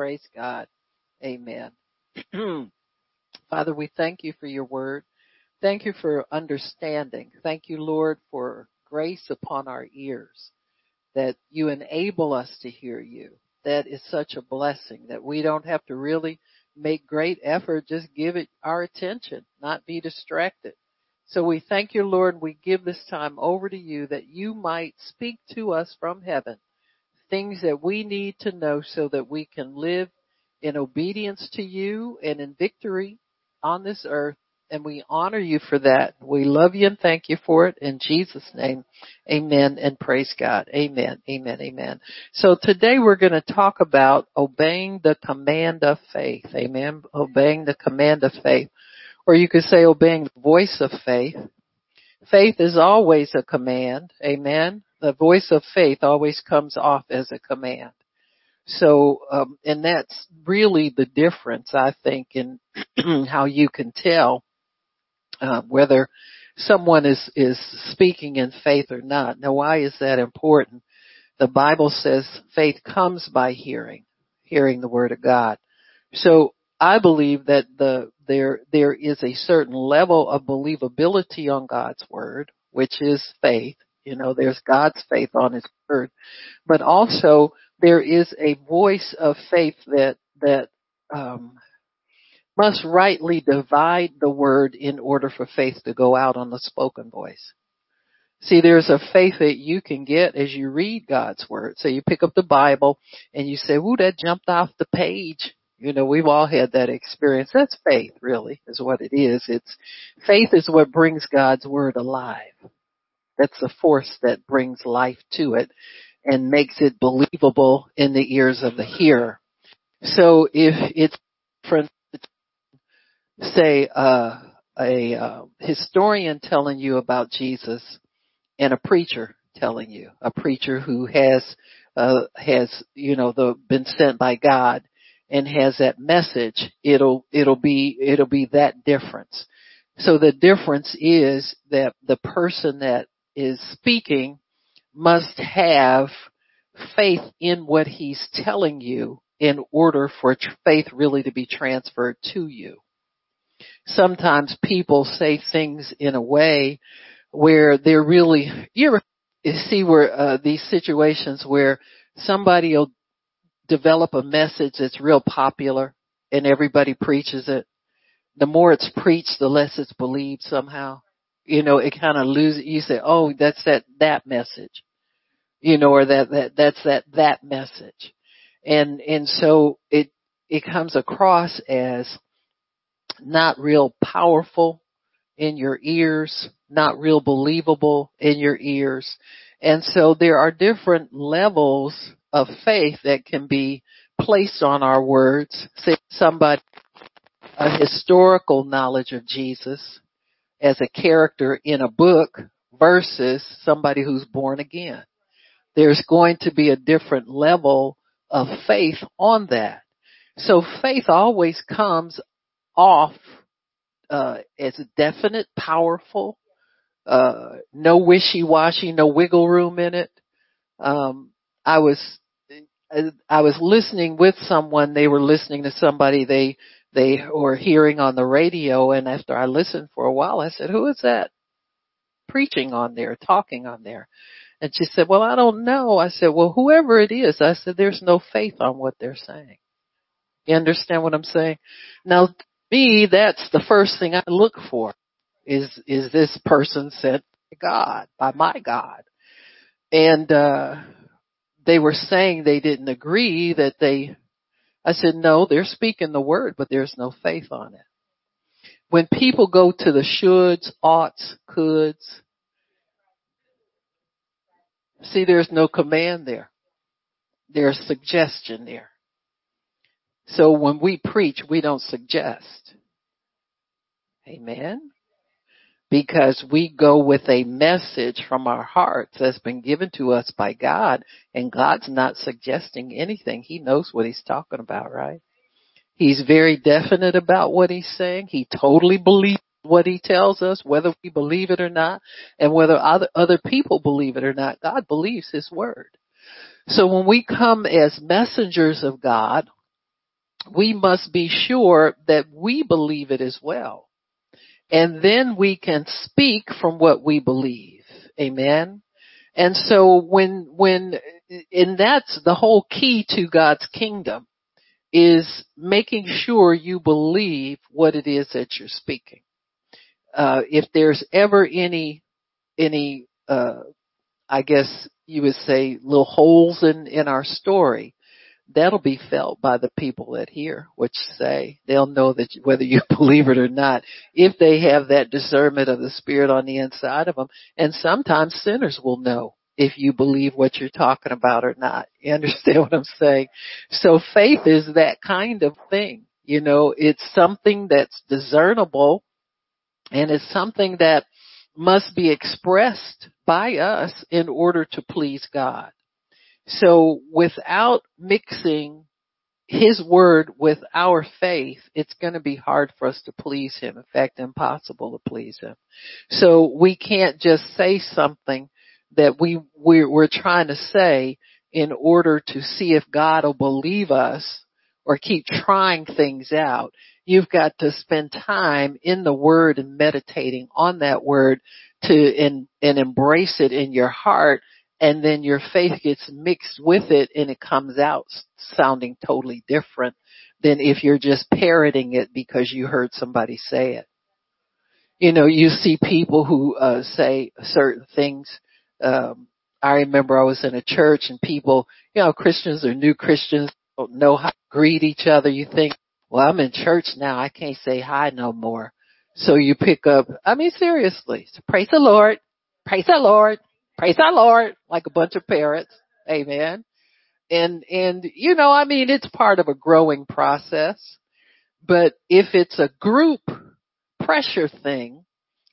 Praise God. Amen. Father, we thank you for your word. Thank you for understanding. Thank you, Lord, for grace upon our ears that you enable us to hear you. That is such a blessing that we don't have to really make great effort. Just give it our attention, not be distracted. So we thank you, Lord. We give this time over to you that you might speak to us from heaven things that we need to know so that we can live in obedience to you and in victory on this earth. And we honor you for that. We love you and thank you for it in Jesus name. Amen and praise God. Amen. Amen. Amen. So today we're going to talk about obeying the command of faith. Amen. Obeying the command of faith. Or you could say obeying the voice of faith. Faith is always a command. Amen. The voice of faith always comes off as a command. So, um, and that's really the difference, I think, in how you can tell uh, whether someone is is speaking in faith or not. Now, why is that important? The Bible says faith comes by hearing, hearing the word of God. So, I believe that the there there is a certain level of believability on God's word, which is faith. You know, there's God's faith on His word, but also there is a voice of faith that that um, must rightly divide the word in order for faith to go out on the spoken voice. See, there's a faith that you can get as you read God's word. So you pick up the Bible and you say, "Ooh, that jumped off the page." You know, we've all had that experience. That's faith, really, is what it is. It's faith is what brings God's word alive. That's the force that brings life to it and makes it believable in the ears of the hearer. So if it's, for say, uh, a uh, historian telling you about Jesus and a preacher telling you, a preacher who has uh, has you know the been sent by God and has that message, it'll it'll be it'll be that difference. So the difference is that the person that is speaking must have faith in what he's telling you in order for faith really to be transferred to you. Sometimes people say things in a way where they're really, you see where, uh, these situations where somebody will develop a message that's real popular and everybody preaches it. The more it's preached, the less it's believed somehow you know, it kind of loses, you say, oh, that's that, that message, you know, or that, that, that's that, that message. And, and so it, it comes across as not real powerful in your ears, not real believable in your ears. And so there are different levels of faith that can be placed on our words. Say somebody, a historical knowledge of Jesus as a character in a book versus somebody who's born again. There's going to be a different level of faith on that. So faith always comes off uh, as definite, powerful, uh, no wishy-washy, no wiggle room in it. Um, I was I was listening with someone. They were listening to somebody they they were hearing on the radio and after I listened for a while I said, who is that preaching on there, talking on there? And she said, well, I don't know. I said, well, whoever it is, I said, there's no faith on what they're saying. You understand what I'm saying? Now, me, that's the first thing I look for is, is this person sent by God, by my God? And, uh, they were saying they didn't agree that they I said, no, they're speaking the word, but there's no faith on it. When people go to the shoulds, oughts, coulds, see there's no command there. There's suggestion there. So when we preach, we don't suggest. Amen because we go with a message from our hearts that's been given to us by God and God's not suggesting anything. He knows what he's talking about, right? He's very definite about what he's saying. He totally believes what he tells us, whether we believe it or not, and whether other, other people believe it or not. God believes his word. So when we come as messengers of God, we must be sure that we believe it as well. And then we can speak from what we believe. Amen. And so when, when, and that's the whole key to God's kingdom is making sure you believe what it is that you're speaking. Uh, if there's ever any, any, uh, I guess you would say little holes in, in our story, that'll be felt by the people that hear what you say. They'll know that whether you believe it or not, if they have that discernment of the Spirit on the inside of them. And sometimes sinners will know if you believe what you're talking about or not. You understand what I'm saying? So faith is that kind of thing. You know, it's something that's discernible and it's something that must be expressed by us in order to please God. So without mixing his word with our faith, it's going to be hard for us to please him. In fact, impossible to please him. So we can't just say something that we, we're, we're trying to say in order to see if God will believe us or keep trying things out. You've got to spend time in the word and meditating on that word to, and, and embrace it in your heart and then your faith gets mixed with it and it comes out sounding totally different than if you're just parroting it because you heard somebody say it. You know, you see people who uh, say certain things. Um, I remember I was in a church and people, you know, Christians or new Christians don't know how to greet each other. You think, well, I'm in church now. I can't say hi no more. So you pick up, I mean, seriously, so praise the Lord, praise the Lord, praise our Lord, like a bunch of parrots. Amen. And, and, you know, I mean, it's part of a growing process, but if it's a group pressure thing,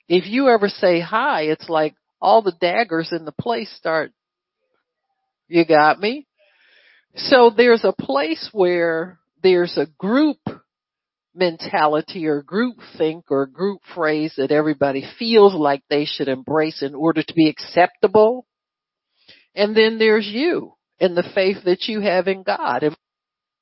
if you ever say hi, it's like all the daggers in the place start, you got me? So there's a place where there's a group mentality or group think or group phrase that everybody feels like they should embrace in order to be acceptable. And then there's you and the faith that you have in God and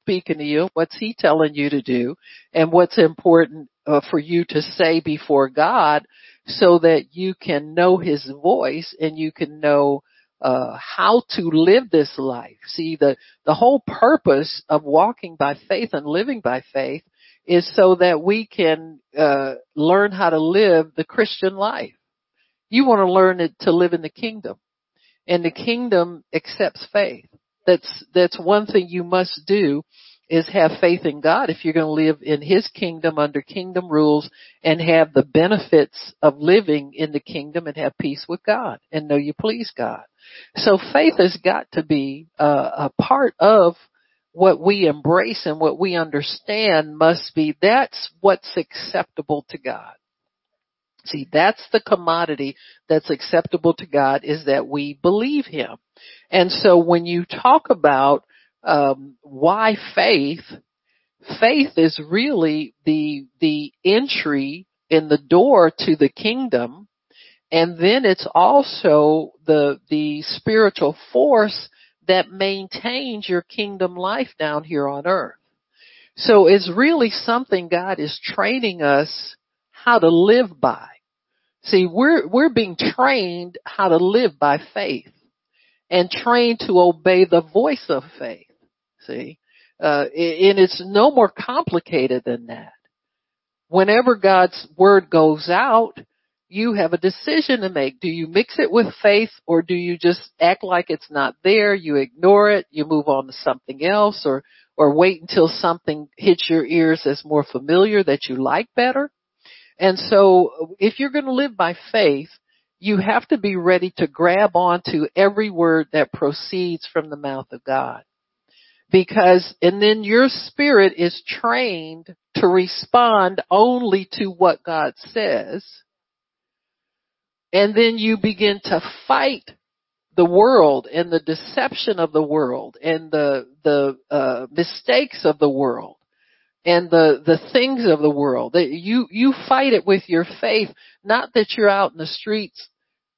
speaking to you, what's he telling you to do and what's important uh, for you to say before God so that you can know his voice and you can know uh, how to live this life. See, the, the whole purpose of walking by faith and living by faith is so that we can uh, learn how to live the Christian life. You want to learn it to live in the kingdom, and the kingdom accepts faith. That's that's one thing you must do is have faith in God if you're going to live in His kingdom under kingdom rules and have the benefits of living in the kingdom and have peace with God and know you please God. So faith has got to be uh, a part of what we embrace and what we understand must be that's what's acceptable to God. See, that's the commodity that's acceptable to God is that we believe Him. And so when you talk about um, why faith, faith is really the the entry in the door to the kingdom, and then it's also the the spiritual force that maintains your kingdom life down here on earth. So it's really something God is training us how to live by. See, we're, we're being trained how to live by faith and trained to obey the voice of faith. See, uh, and it's no more complicated than that. Whenever God's word goes out, you have a decision to make. Do you mix it with faith or do you just act like it's not there? You ignore it, you move on to something else or, or wait until something hits your ears that's more familiar that you like better. And so if you're going to live by faith, you have to be ready to grab onto every word that proceeds from the mouth of God. Because, and then your spirit is trained to respond only to what God says and then you begin to fight the world and the deception of the world and the the uh, mistakes of the world and the the things of the world that you you fight it with your faith. Not that you're out in the streets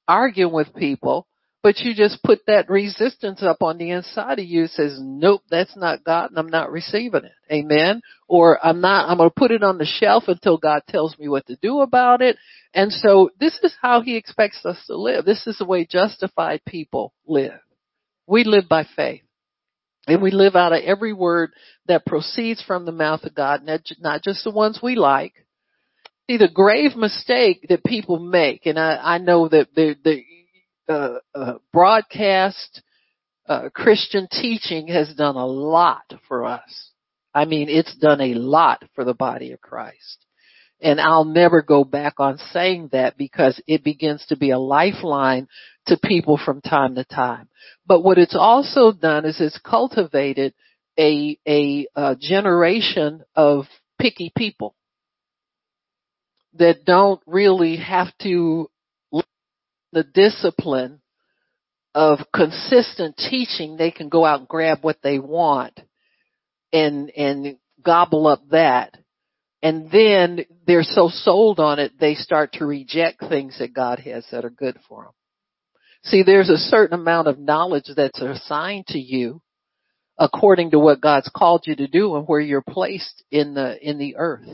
arguing with people but you just put that resistance up on the inside of you says, nope, that's not God and I'm not receiving it. Amen. Or I'm not, I'm going to put it on the shelf until God tells me what to do about it. And so this is how he expects us to live. This is the way justified people live. We live by faith. And we live out of every word that proceeds from the mouth of God, not just the ones we like. See, the grave mistake that people make, and I, I know that the, the uh, uh, broadcast uh, Christian teaching has done a lot for us. I mean, it's done a lot for the body of Christ. And I'll never go back on saying that because it begins to be a lifeline to people from time to time. But what it's also done is it's cultivated a, a, a generation of picky people that don't really have to the discipline of consistent teaching, they can go out and grab what they want and, and gobble up that. And then they're so sold on it, they start to reject things that God has that are good for them. See, there's a certain amount of knowledge that's assigned to you according to what God's called you to do and where you're placed in the, in the earth.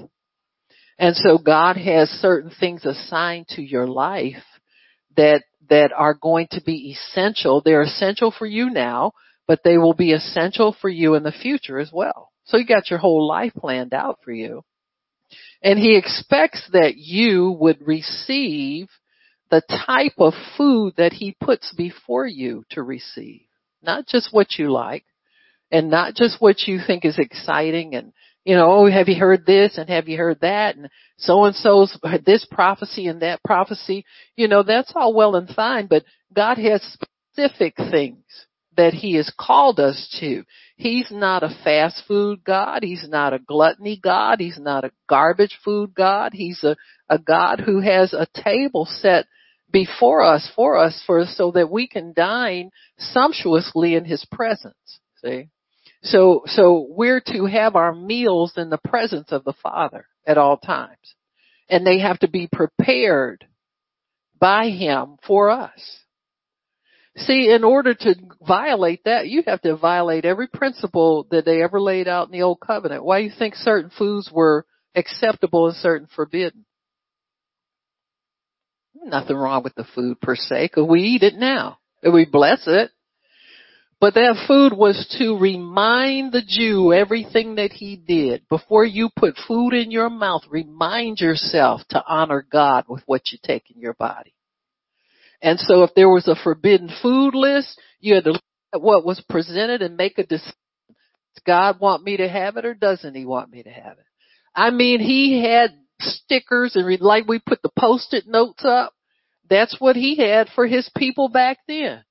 And so God has certain things assigned to your life that that are going to be essential. They're essential for you now, but they will be essential for you in the future as well. So you got your whole life planned out for you. And he expects that you would receive the type of food that he puts before you to receive. Not just what you like and not just what you think is exciting and you know, oh, have you heard this and have you heard that and so and so's this prophecy and that prophecy. You know, that's all well and fine, but God has specific things that he has called us to. He's not a fast food God. He's not a gluttony God. He's not a garbage food God. He's a, a God who has a table set before us, for us, for so that we can dine sumptuously in his presence. See? So, so we're to have our meals in the presence of the Father at all times. And they have to be prepared by Him for us. See, in order to violate that, you have to violate every principle that they ever laid out in the Old Covenant. Why do you think certain foods were acceptable and certain forbidden? Nothing wrong with the food per se, because we eat it now. And we bless it. But that food was to remind the Jew everything that he did. Before you put food in your mouth, remind yourself to honor God with what you take in your body. And so if there was a forbidden food list, you had to look at what was presented and make a decision. Does God want me to have it or doesn't he want me to have it? I mean, he had stickers and like we put the post-it notes up. That's what he had for his people back then.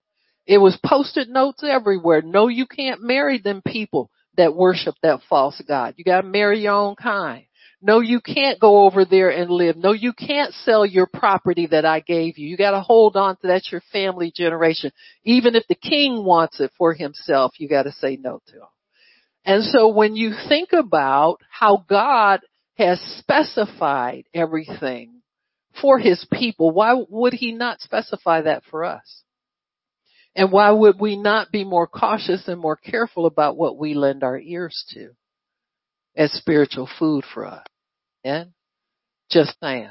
It was posted notes everywhere. No, you can't marry them people that worship that false God. You gotta marry your own kind. No, you can't go over there and live. No, you can't sell your property that I gave you. You gotta hold on to that's your family generation. Even if the king wants it for himself, you gotta say no to him. And so when you think about how God has specified everything for his people, why would he not specify that for us? And why would we not be more cautious and more careful about what we lend our ears to as spiritual food for us? And just saying.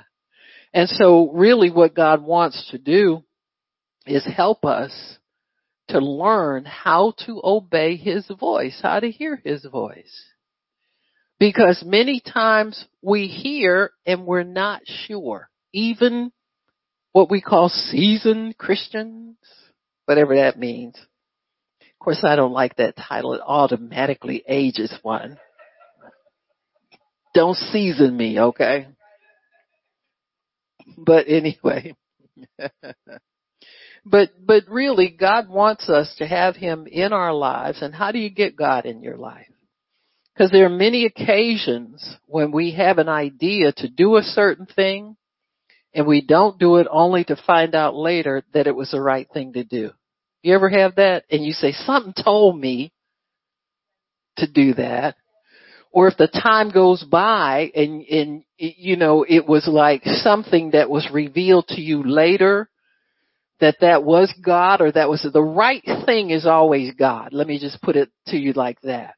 And so really what God wants to do is help us to learn how to obey His voice, how to hear His voice. Because many times we hear and we're not sure. Even what we call seasoned Christians, whatever that means. Of course, I don't like that title. It automatically ages one. Don't season me, okay? But anyway. but, but really, God wants us to have Him in our lives. And how do you get God in your life? Because there are many occasions when we have an idea to do a certain thing and we don't do it only to find out later that it was the right thing to do. You ever have that? And you say, something told me to do that. Or if the time goes by and, and, you know, it was like something that was revealed to you later that that was God or that was the right thing is always God. Let me just put it to you like that.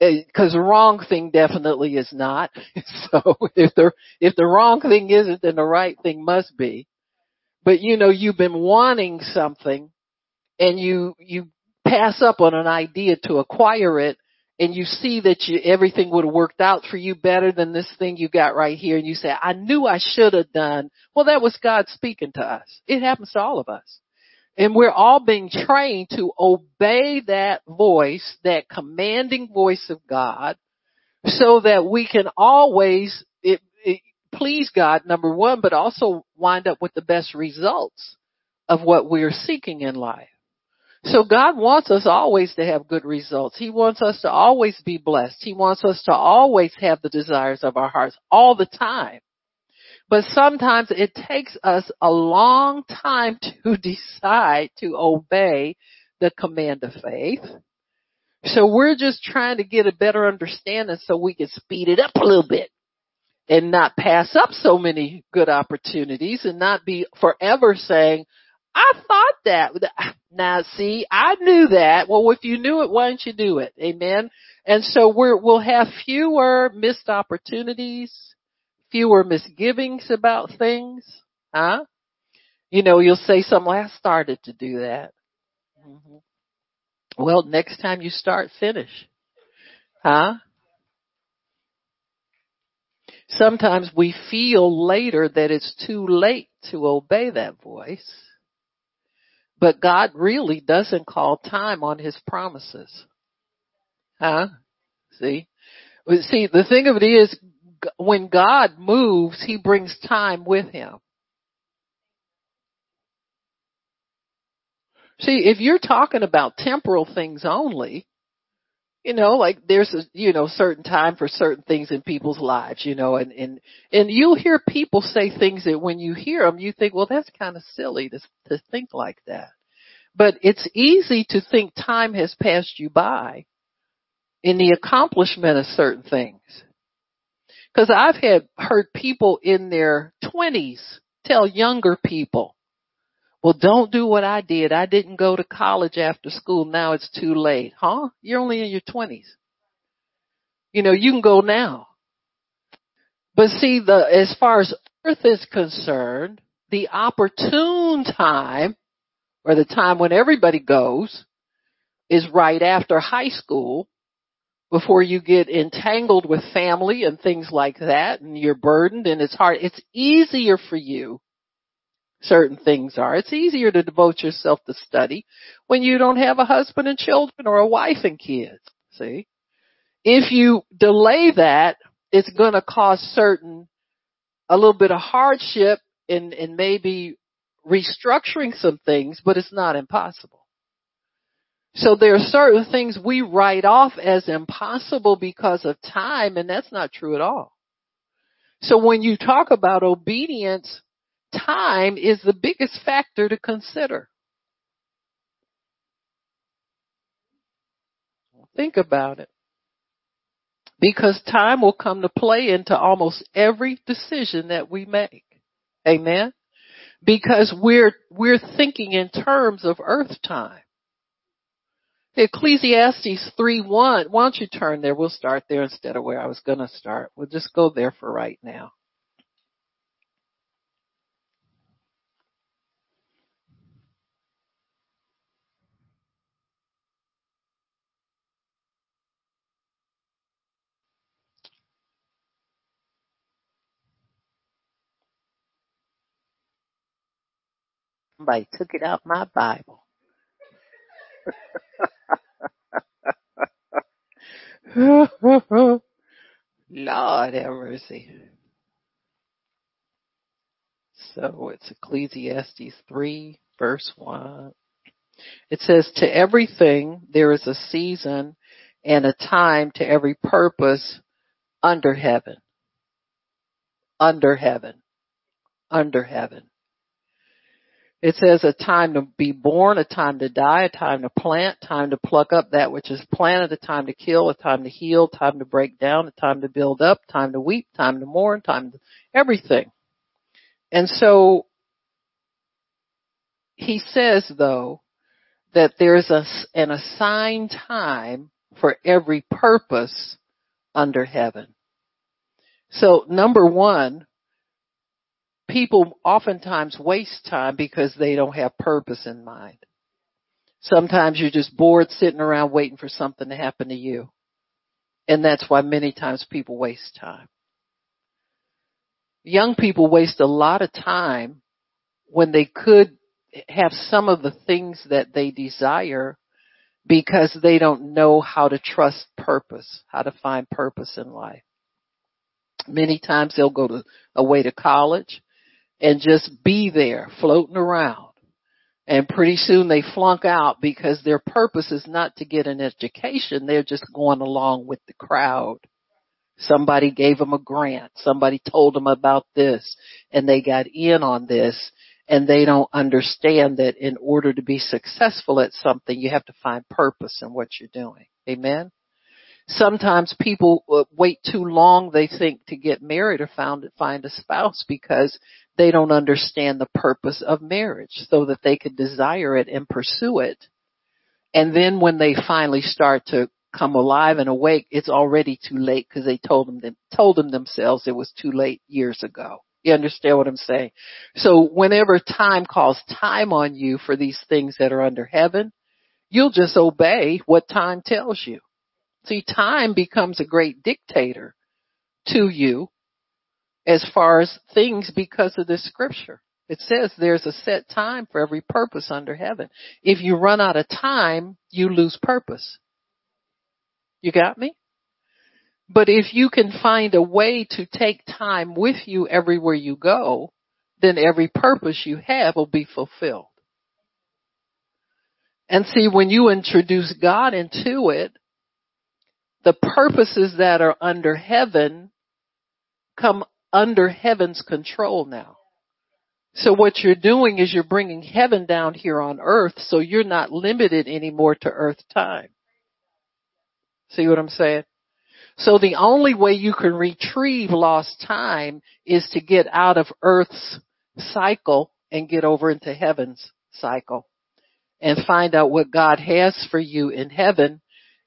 Eh, because the wrong thing definitely is not. So if the if the wrong thing isn't, then the right thing must be. But you know, you've been wanting something, and you you pass up on an idea to acquire it, and you see that you, everything would have worked out for you better than this thing you got right here, and you say, I knew I should have done. Well, that was God speaking to us. It happens to all of us. And we're all being trained to obey that voice, that commanding voice of God, so that we can always it, it, please God, number one, but also wind up with the best results of what we're seeking in life. So God wants us always to have good results. He wants us to always be blessed. He wants us to always have the desires of our hearts all the time. But sometimes it takes us a long time to decide to obey the command of faith. So we're just trying to get a better understanding so we can speed it up a little bit and not pass up so many good opportunities and not be forever saying, I thought that. Now see, I knew that. Well, if you knew it, why didn't you do it? Amen. And so we're, we'll have fewer missed opportunities, fewer misgivings about things. Huh? You know, you'll say something, I started to do that. Mm-hmm. Well, next time you start, finish. Huh? Sometimes we feel later that it's too late to obey that voice. But God really doesn't call time on his promises. Huh? See? See, the thing of it is, when God moves, he brings time with him. See, if you're talking about temporal things only, you know, like there's a, you know, certain time for certain things in people's lives, you know, and, and, and you'll hear people say things that when you hear them, you think, well, that's kind of silly to, to think like that. But it's easy to think time has passed you by in the accomplishment of certain things. Cause I've had heard people in their twenties tell younger people, well, don't do what I did. I didn't go to college after school. Now it's too late. Huh? You're only in your twenties. You know, you can go now. But see, the, as far as earth is concerned, the opportune time, or the time when everybody goes, is right after high school, before you get entangled with family and things like that, and you're burdened and it's hard. It's easier for you certain things are. It's easier to devote yourself to study when you don't have a husband and children or a wife and kids. See? If you delay that, it's going to cause certain, a little bit of hardship and, and maybe restructuring some things, but it's not impossible. So there are certain things we write off as impossible because of time, and that's not true at all. So when you talk about obedience, time is the biggest factor to consider. Think about it. Because time will come to play into almost every decision that we make. Amen? Because we're, we're thinking in terms of earth time. Ecclesiastes 3 1. Why don't you turn there? We'll start there instead of where I was gonna start. We'll just go there for right now. Somebody took it out my Bible. Lord have mercy. So it's Ecclesiastes 3 verse 1. It says, to everything there is a season and a time to every purpose under heaven. Under heaven. Under heaven. It says a time to be born, a time to die, a time to plant, time to pluck up that which is planted, a time to kill, a time to heal, time to break down, a time to build up, time to weep, time to mourn, time to everything. And so he says though that there's a, an assigned time for every purpose under heaven. So number one, people oftentimes waste time because they don't have purpose in mind. Sometimes you're just bored sitting around waiting for something to happen to you. And that's why many times people waste time. Young people waste a lot of time when they could have some of the things that they desire because they don't know how to trust purpose, how to find purpose in life. Many times they'll go to, away to college and just be there floating around. And pretty soon they flunk out because their purpose is not to get an education. They're just going along with the crowd. Somebody gave them a grant. Somebody told them about this and they got in on this and they don't understand that in order to be successful at something, you have to find purpose in what you're doing. Amen. Sometimes people uh, wait too long, they think, to get married or found, find a spouse because they don't understand the purpose of marriage so that they could desire it and pursue it. And then when they finally start to come alive and awake, it's already too late because they told them, told them themselves it was too late years ago. You understand what I'm saying? So whenever time calls time on you for these things that are under heaven, you'll just obey what time tells you. See, time becomes a great dictator to you as far as things because of this scripture. It says there's a set time for every purpose under heaven. If you run out of time, you lose purpose. You got me? But if you can find a way to take time with you everywhere you go, then every purpose you have will be fulfilled. And see, when you introduce God into it, the purposes that are under heaven come under heaven's control now. So what you're doing is you're bringing heaven down here on earth so you're not limited anymore to earth time. See what I'm saying? So the only way you can retrieve lost time is to get out of earth's cycle and get over into heaven's cycle and find out what God has for you in heaven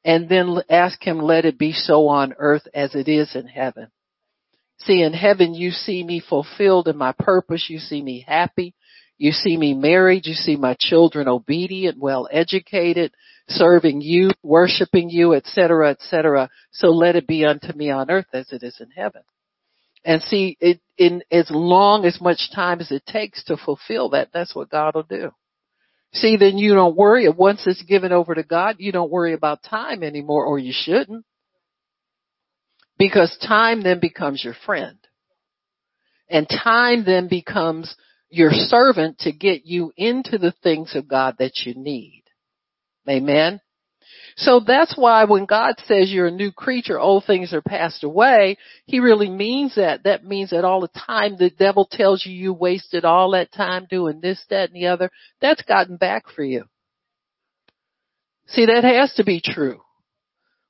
and then ask him let it be so on earth as it is in heaven. See, in heaven you see me fulfilled in my purpose. You see me happy. You see me married. You see my children obedient, well educated, serving you, worshiping you, etc., etc. So let it be unto me on earth as it is in heaven. And see, it, in as long as much time as it takes to fulfill that, that's what God will do. See, then you don't worry. Once it's given over to God, you don't worry about time anymore, or you shouldn't. Because time then becomes your friend. And time then becomes your servant to get you into the things of God that you need. Amen. So that's why when God says you're a new creature, old things are passed away, He really means that. That means that all the time the devil tells you you wasted all that time doing this, that, and the other, that's gotten back for you. See, that has to be true.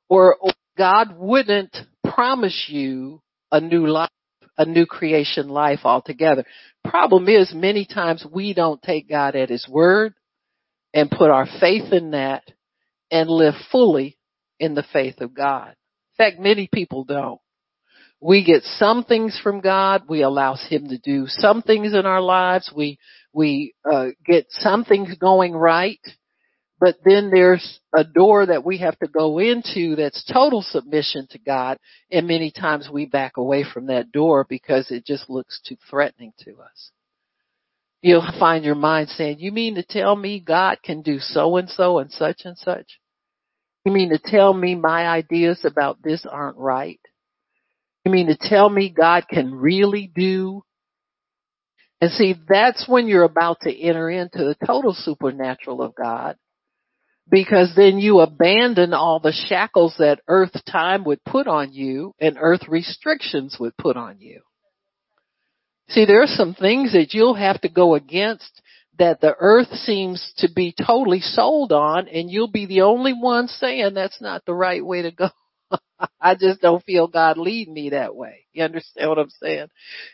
Or, or God wouldn't promise you a new life, a new creation life altogether. Problem is many times we don't take God at His word and put our faith in that and live fully in the faith of God. In fact, many people don't. We get some things from God. We allow Him to do some things in our lives. We, we, uh, get some things going right. But then there's a door that we have to go into that's total submission to God. And many times we back away from that door because it just looks too threatening to us. You'll find your mind saying, you mean to tell me God can do so and so and such and such? You mean to tell me my ideas about this aren't right? You mean to tell me God can really do? And see, that's when you're about to enter into the total supernatural of God. Because then you abandon all the shackles that earth time would put on you and earth restrictions would put on you. See, there are some things that you'll have to go against that the earth seems to be totally sold on and you'll be the only one saying that's not the right way to go. I just don't feel God lead me that way. You understand what I'm saying?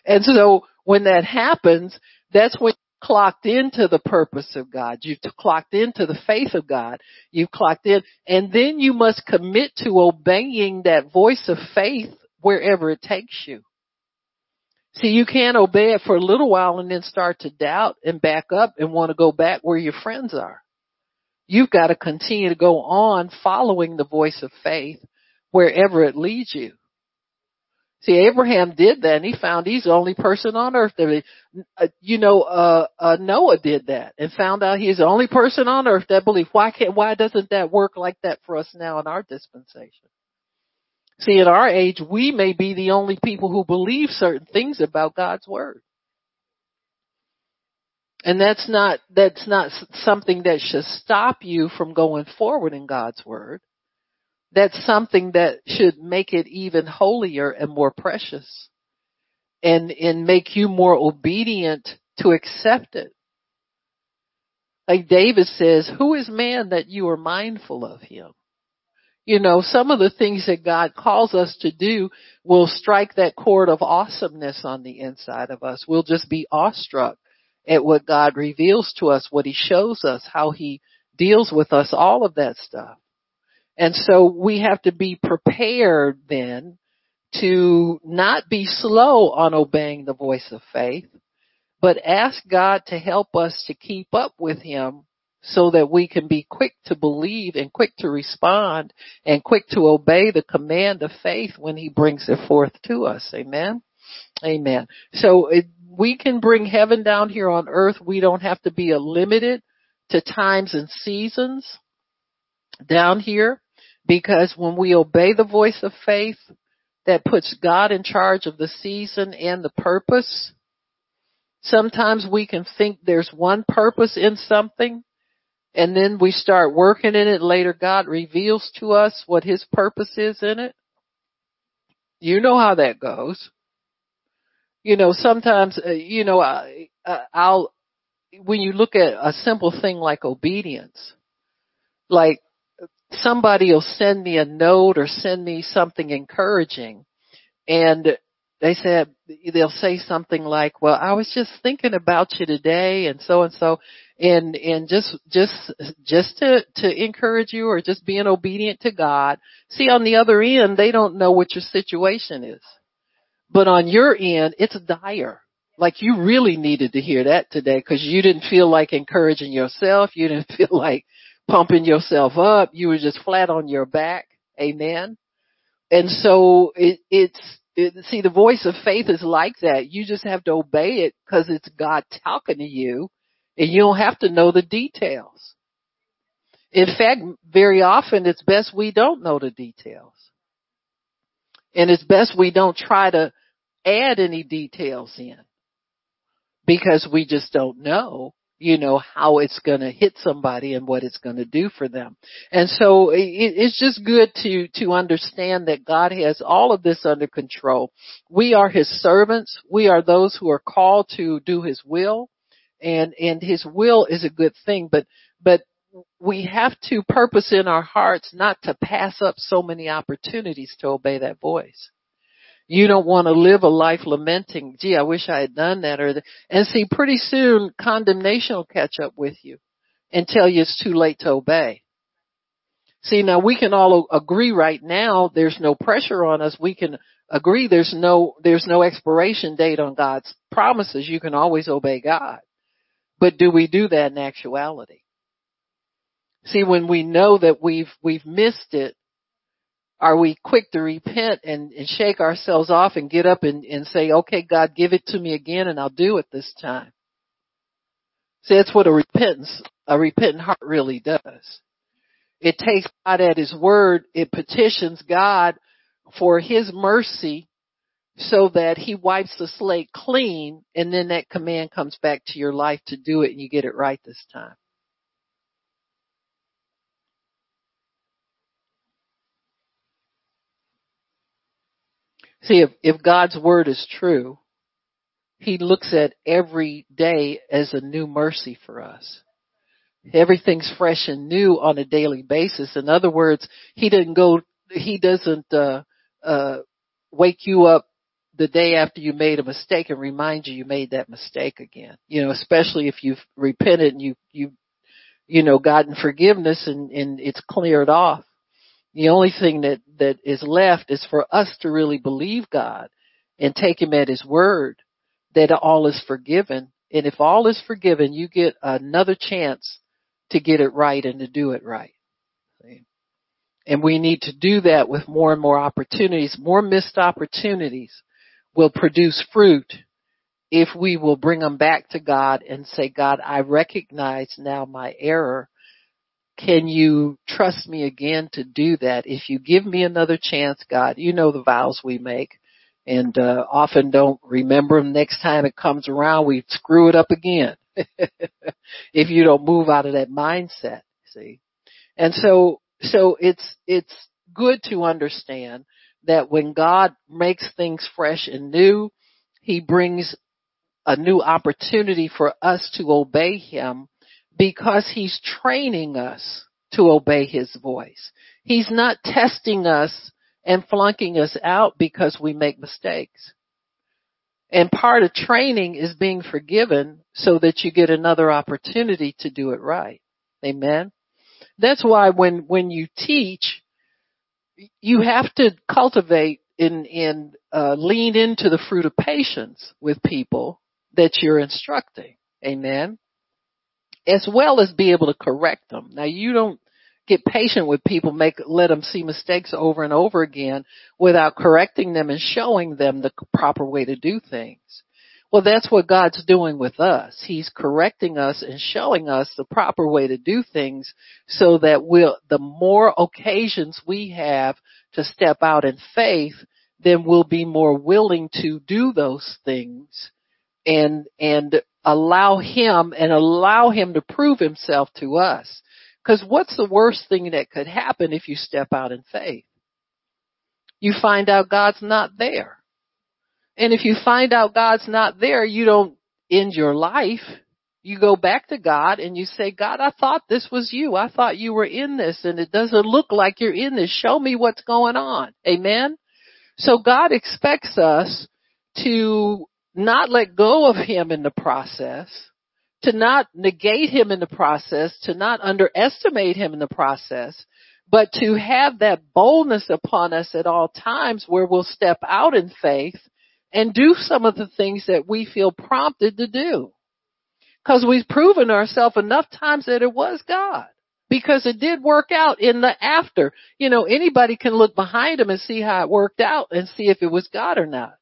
And so when that happens, that's when clocked into the purpose of God. You've clocked into the faith of God. You've clocked in and then you must commit to obeying that voice of faith wherever it takes you. See, you can't obey it for a little while and then start to doubt and back up and want to go back where your friends are. You've got to continue to go on following the voice of faith wherever it leads you. See, Abraham did that and he found he's the only person on earth that, uh, you know, uh, uh, Noah did that and found out he's the only person on earth that believes. Why can't, why doesn't that work like that for us now in our dispensation? See, at our age, we may be the only people who believe certain things about God's Word. And that's not, that's not something that should stop you from going forward in God's Word. That's something that should make it even holier and more precious and, and make you more obedient to accept it. Like David says, who is man that you are mindful of him? you know, some of the things that God calls us to do will strike that chord of awesomeness on the inside of us. We'll just be awestruck at what God reveals to us, what He shows us, how He deals with us, all of that stuff. And so we have to be prepared then to not be slow on obeying the voice of faith, but ask God to help us to keep up with Him so that we can be quick to believe and quick to respond and quick to obey the command of faith when he brings it forth to us. Amen. Amen. So it, we can bring heaven down here on earth. We don't have to be limited to times and seasons down here because when we obey the voice of faith that puts God in charge of the season and the purpose, sometimes we can think there's one purpose in something and then we start working in it. Later god reveals to us what his purpose is in it. You know how that goes. You know sometimes uh, you know I, i'll when you look at a simple thing like obedience like somebody will send me a note or send me something encouraging and they said they'll say something like, "Well, I was just thinking about you today, and so and so," and and just just just to to encourage you or just being obedient to God. See, on the other end, they don't know what your situation is, but on your end, it's dire. Like you really needed to hear that today because you didn't feel like encouraging yourself. You didn't feel like pumping yourself up. You were just flat on your back. Amen. And so it, it's it, see, the voice of faith is like that. You just have to obey it because it's God talking to you and you don't have to know the details. In fact, very often it's best we don't know the details. And it's best we don't try to add any details in because we just don't know you know, how it's going to hit somebody and what it's going to do for them. And so it, it's just good to, to understand that God has all of this under control. We are His servants. We are those who are called to do His will and, and His will is a good thing, but, but we have to purpose in our hearts not to pass up so many opportunities to obey that voice. You don't want to live a life lamenting, gee, I wish I had done that or and see pretty soon condemnation will catch up with you and tell you it's too late to obey. See, now we can all agree right now there's no pressure on us. We can agree there's no, there's no expiration date on God's promises. You can always obey God. But do we do that in actuality? See, when we know that we've, we've missed it, are we quick to repent and, and shake ourselves off and get up and, and say, okay, God, give it to me again and I'll do it this time? See, that's what a repentance, a repentant heart really does. It takes God at His word. It petitions God for His mercy so that He wipes the slate clean and then that command comes back to your life to do it and you get it right this time. See, if, if God's word is true, He looks at every day as a new mercy for us. Everything's fresh and new on a daily basis. In other words, He didn't go, He doesn't, uh, uh, wake you up the day after you made a mistake and remind you you made that mistake again. You know, especially if you've repented and you, you, you know, gotten forgiveness and, and it's cleared off. The only thing that, that is left is for us to really believe God and take Him at His word that all is forgiven. And if all is forgiven, you get another chance to get it right and to do it right. And we need to do that with more and more opportunities. More missed opportunities will produce fruit if we will bring them back to God and say, God, I recognize now my error. Can you trust me again to do that? If you give me another chance, God, you know the vows we make and uh, often don't remember them. Next time it comes around, we screw it up again. if you don't move out of that mindset, see. And so, so it's it's good to understand that when God makes things fresh and new, He brings a new opportunity for us to obey Him because He's training us to obey His voice. He's not testing us and flunking us out because we make mistakes. And part of training is being forgiven so that you get another opportunity to do it right. Amen. That's why when, when you teach, you have to cultivate and, and uh, lean into the fruit of patience with people that you're instructing. Amen. As well as be able to correct them. Now you don't get patient with people, make, let them see mistakes over and over again without correcting them and showing them the proper way to do things. Well, that's what God's doing with us. He's correcting us and showing us the proper way to do things so that we'll, the more occasions we have to step out in faith, then we'll be more willing to do those things and, and allow Him and allow Him to prove Himself to us. Because what's the worst thing that could happen if you step out in faith? You find out God's not there. And if you find out God's not there, you don't end your life. You go back to God and you say, God, I thought this was you. I thought you were in this and it doesn't look like you're in this. Show me what's going on. Amen. So God expects us to not let go of Him in the process, to not negate him in the process, to not underestimate him in the process, but to have that boldness upon us at all times where we'll step out in faith and do some of the things that we feel prompted to do. Cause we've proven ourselves enough times that it was God. Because it did work out in the after. You know, anybody can look behind them and see how it worked out and see if it was God or not.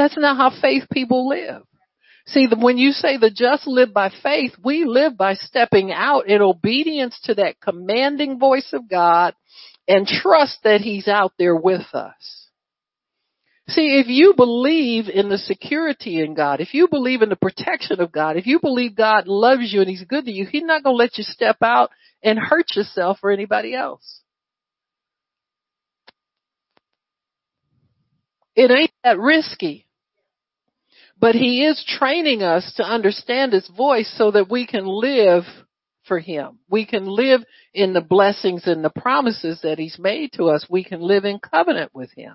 That's not how faith people live. See, when you say the just live by faith, we live by stepping out in obedience to that commanding voice of God and trust that He's out there with us. See, if you believe in the security in God, if you believe in the protection of God, if you believe God loves you and He's good to you, He's not going to let you step out and hurt yourself or anybody else. It ain't that risky. But he is training us to understand his voice so that we can live for him. We can live in the blessings and the promises that he's made to us. We can live in covenant with him.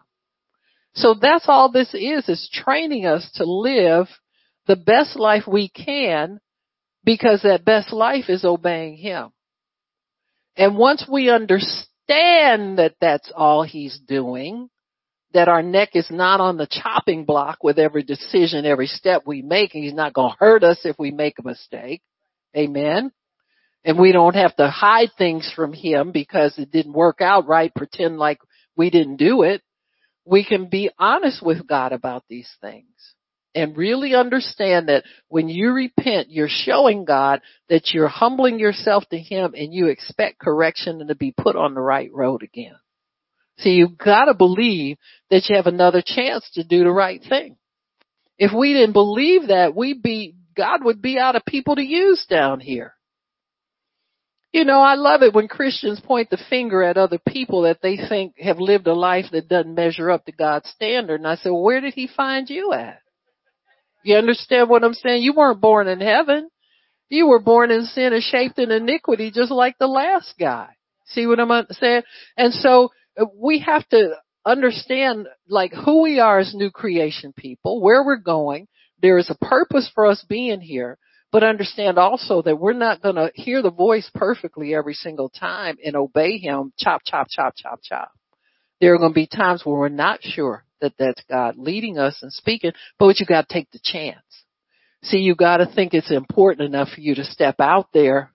So that's all this is, is training us to live the best life we can because that best life is obeying him. And once we understand that that's all he's doing, that our neck is not on the chopping block with every decision, every step we make, and he's not going to hurt us if we make a mistake. Amen. And we don't have to hide things from him because it didn't work out right, pretend like we didn't do it. We can be honest with God about these things and really understand that when you repent, you're showing God that you're humbling yourself to Him and you expect correction and to be put on the right road again. See, you've got to believe that you have another chance to do the right thing. If we didn't believe that, we'd be, God would be out of people to use down here. You know, I love it when Christians point the finger at other people that they think have lived a life that doesn't measure up to God's standard. And I say, well, where did he find you at? You understand what I'm saying? You weren't born in heaven. You were born in sin and shaped in iniquity just like the last guy. See what I'm saying? And so we have to understand like who we are as new creation people, where we're going. There is a purpose for us being here, but understand also that we're not going to hear the voice perfectly every single time and obey him chop, chop, chop, chop, chop. There are going to be times where we're not sure that that's God leading us and speaking, but you got to take the chance. See, you got to think it's important enough for you to step out there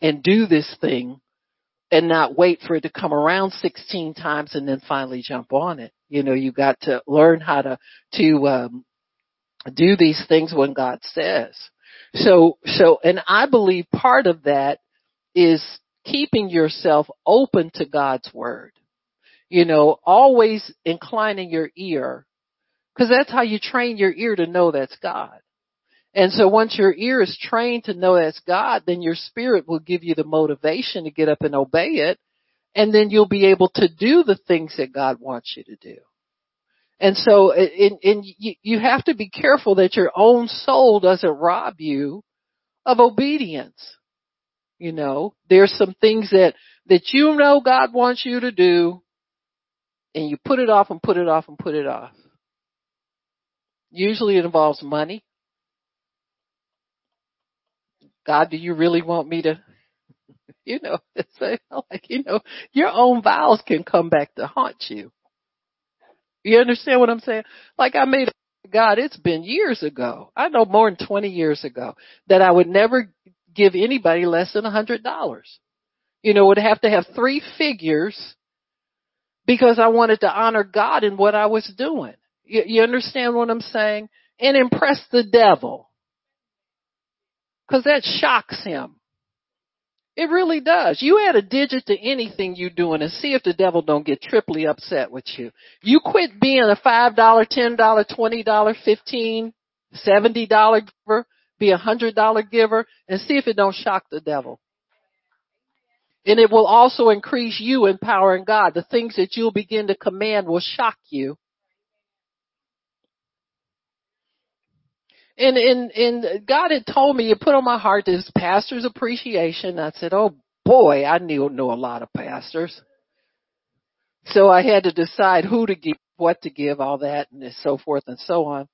and do this thing and not wait for it to come around 16 times and then finally jump on it. You know, you got to learn how to, to, um, do these things when God says. So, so, and I believe part of that is keeping yourself open to God's word. You know, always inclining your ear, cause that's how you train your ear to know that's God. And so once your ear is trained to know that's God, then your spirit will give you the motivation to get up and obey it. And then you'll be able to do the things that God wants you to do. And so, and, and you have to be careful that your own soul doesn't rob you of obedience. You know, there's some things that, that you know God wants you to do and you put it off and put it off and put it off. Usually it involves money. God, do you really want me to, you know, say like, you know, your own vows can come back to haunt you. You understand what I'm saying? Like I made God, it's been years ago. I know more than 20 years ago that I would never give anybody less than a hundred dollars. You know, would have to have three figures because I wanted to honor God in what I was doing. You, you understand what I'm saying? And impress the devil. Cause that shocks him. It really does. You add a digit to anything you're doing and see if the devil don't get triply upset with you. You quit being a $5, $10, $20, $15, $70 giver, be a $100 giver and see if it don't shock the devil. And it will also increase you in power in God. The things that you'll begin to command will shock you. And, and, and God had told me, it put on my heart this pastor's appreciation. I said, oh boy, I knew, know a lot of pastors. So I had to decide who to give, what to give, all that, and so forth and so on.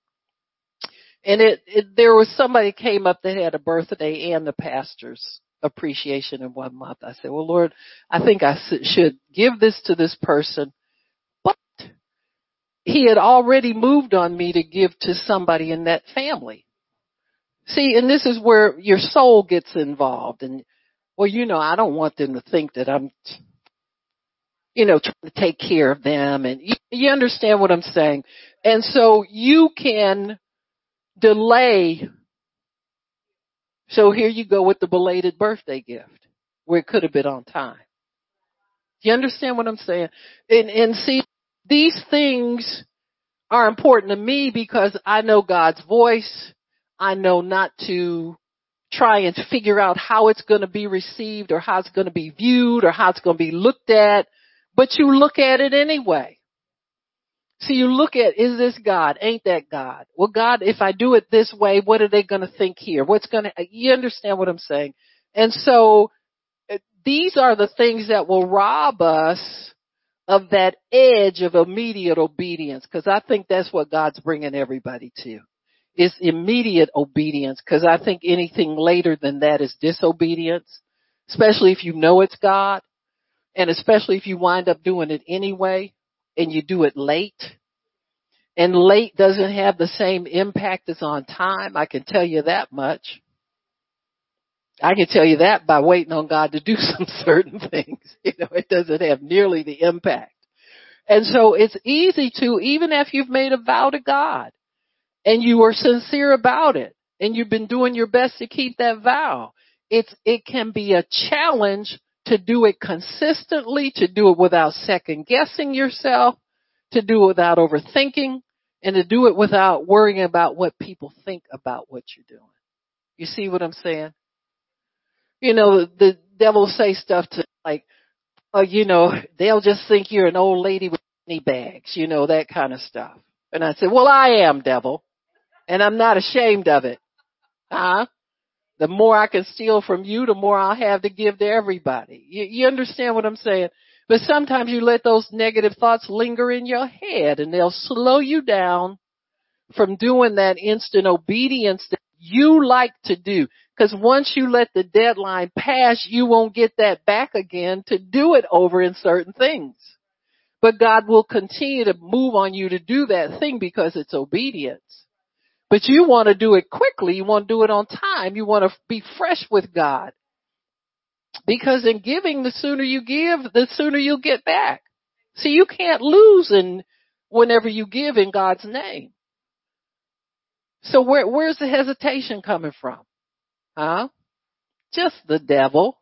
And it, it there was somebody came up that had a birthday and the pastor's appreciation in one month. I said, well, Lord, I think I should give this to this person, he had already moved on me to give to somebody in that family. See, and this is where your soul gets involved and, well, you know, I don't want them to think that I'm, you know, trying to take care of them and you, you understand what I'm saying. And so you can delay. So here you go with the belated birthday gift where it could have been on time. You understand what I'm saying? And, and see, these things are important to me because I know God's voice. I know not to try and figure out how it's going to be received or how it's going to be viewed or how it's going to be looked at, but you look at it anyway. So you look at, is this God? Ain't that God? Well, God, if I do it this way, what are they going to think here? What's going to, you understand what I'm saying? And so uh, these are the things that will rob us of that edge of immediate obedience because I think that's what God's bringing everybody to. Is immediate obedience because I think anything later than that is disobedience, especially if you know it's God and especially if you wind up doing it anyway and you do it late. And late doesn't have the same impact as on time. I can tell you that much. I can tell you that by waiting on God to do some certain things. You know, it doesn't have nearly the impact. And so it's easy to, even if you've made a vow to God and you are sincere about it and you've been doing your best to keep that vow, it's, it can be a challenge to do it consistently, to do it without second guessing yourself, to do it without overthinking, and to do it without worrying about what people think about what you're doing. You see what I'm saying? You know, the, devil say stuff to like, oh, you know, they'll just think you're an old lady with money bags, you know, that kind of stuff. And I said, well, I am devil, and I'm not ashamed of it. Huh? The more I can steal from you, the more I'll have to give to everybody. You, you understand what I'm saying? But sometimes you let those negative thoughts linger in your head and they'll slow you down from doing that instant obedience that you like to do. Cause once you let the deadline pass, you won't get that back again to do it over in certain things. But God will continue to move on you to do that thing because it's obedience. But you want to do it quickly. You want to do it on time. You want to be fresh with God. Because in giving, the sooner you give, the sooner you'll get back. See, you can't lose in whenever you give in God's name. So where, where's the hesitation coming from? Huh? Just the devil.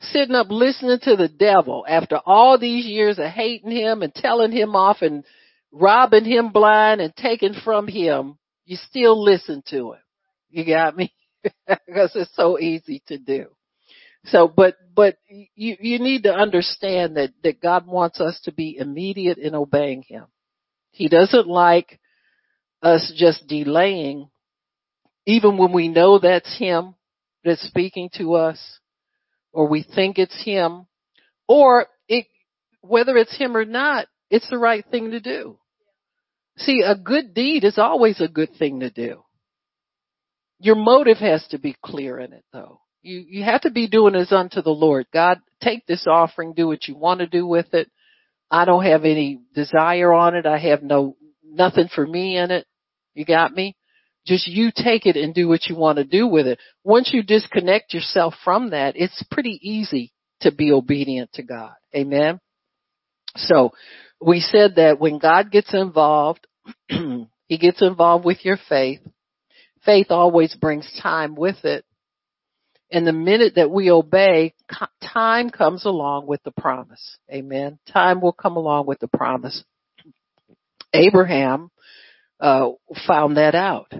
Sitting up listening to the devil after all these years of hating him and telling him off and robbing him blind and taking from him. You still listen to him. You got me? because it's so easy to do. So, but, but you, you need to understand that, that God wants us to be immediate in obeying Him. He doesn't like us just delaying, even when we know that's Him that's speaking to us, or we think it's Him, or it, whether it's Him or not, it's the right thing to do. See, a good deed is always a good thing to do. Your motive has to be clear in it though. You, you have to be doing as unto the Lord. God, take this offering, do what you want to do with it. I don't have any desire on it. I have no, nothing for me in it. You got me? Just you take it and do what you want to do with it. Once you disconnect yourself from that, it's pretty easy to be obedient to God. Amen. So we said that when God gets involved, he gets involved with your faith. Faith always brings time with it. And the minute that we obey, time comes along with the promise. Amen. Time will come along with the promise. Abraham uh, found that out,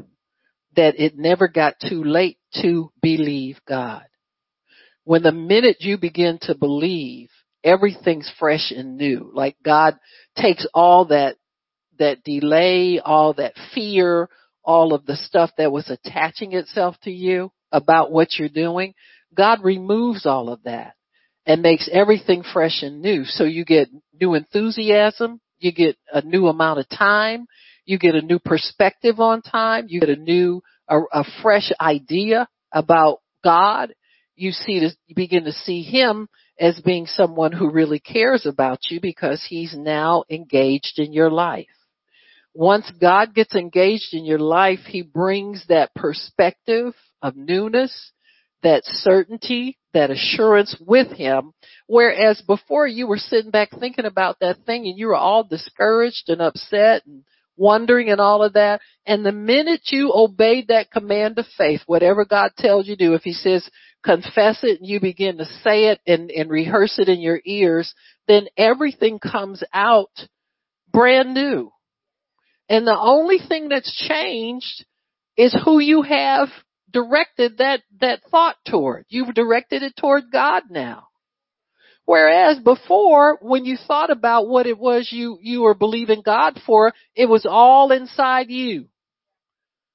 that it never got too late to believe God. When the minute you begin to believe, everything's fresh and new. Like God takes all that, that delay, all that fear, all of the stuff that was attaching itself to you about what you're doing. God removes all of that and makes everything fresh and new. So you get new enthusiasm, you get a new amount of time, you get a new perspective on time, you get a new, a, a fresh idea about God. You see, begin to see Him as being someone who really cares about you because He's now engaged in your life. Once God gets engaged in your life, He brings that perspective of newness, that certainty, that assurance with Him. Whereas before you were sitting back thinking about that thing and you were all discouraged and upset and wondering and all of that. And the minute you obeyed that command of faith, whatever God tells you to do, if He says confess it and you begin to say it and, and rehearse it in your ears, then everything comes out brand new. And the only thing that's changed is who you have directed that, that thought toward. You've directed it toward God now. Whereas before, when you thought about what it was you, you were believing God for, it was all inside you.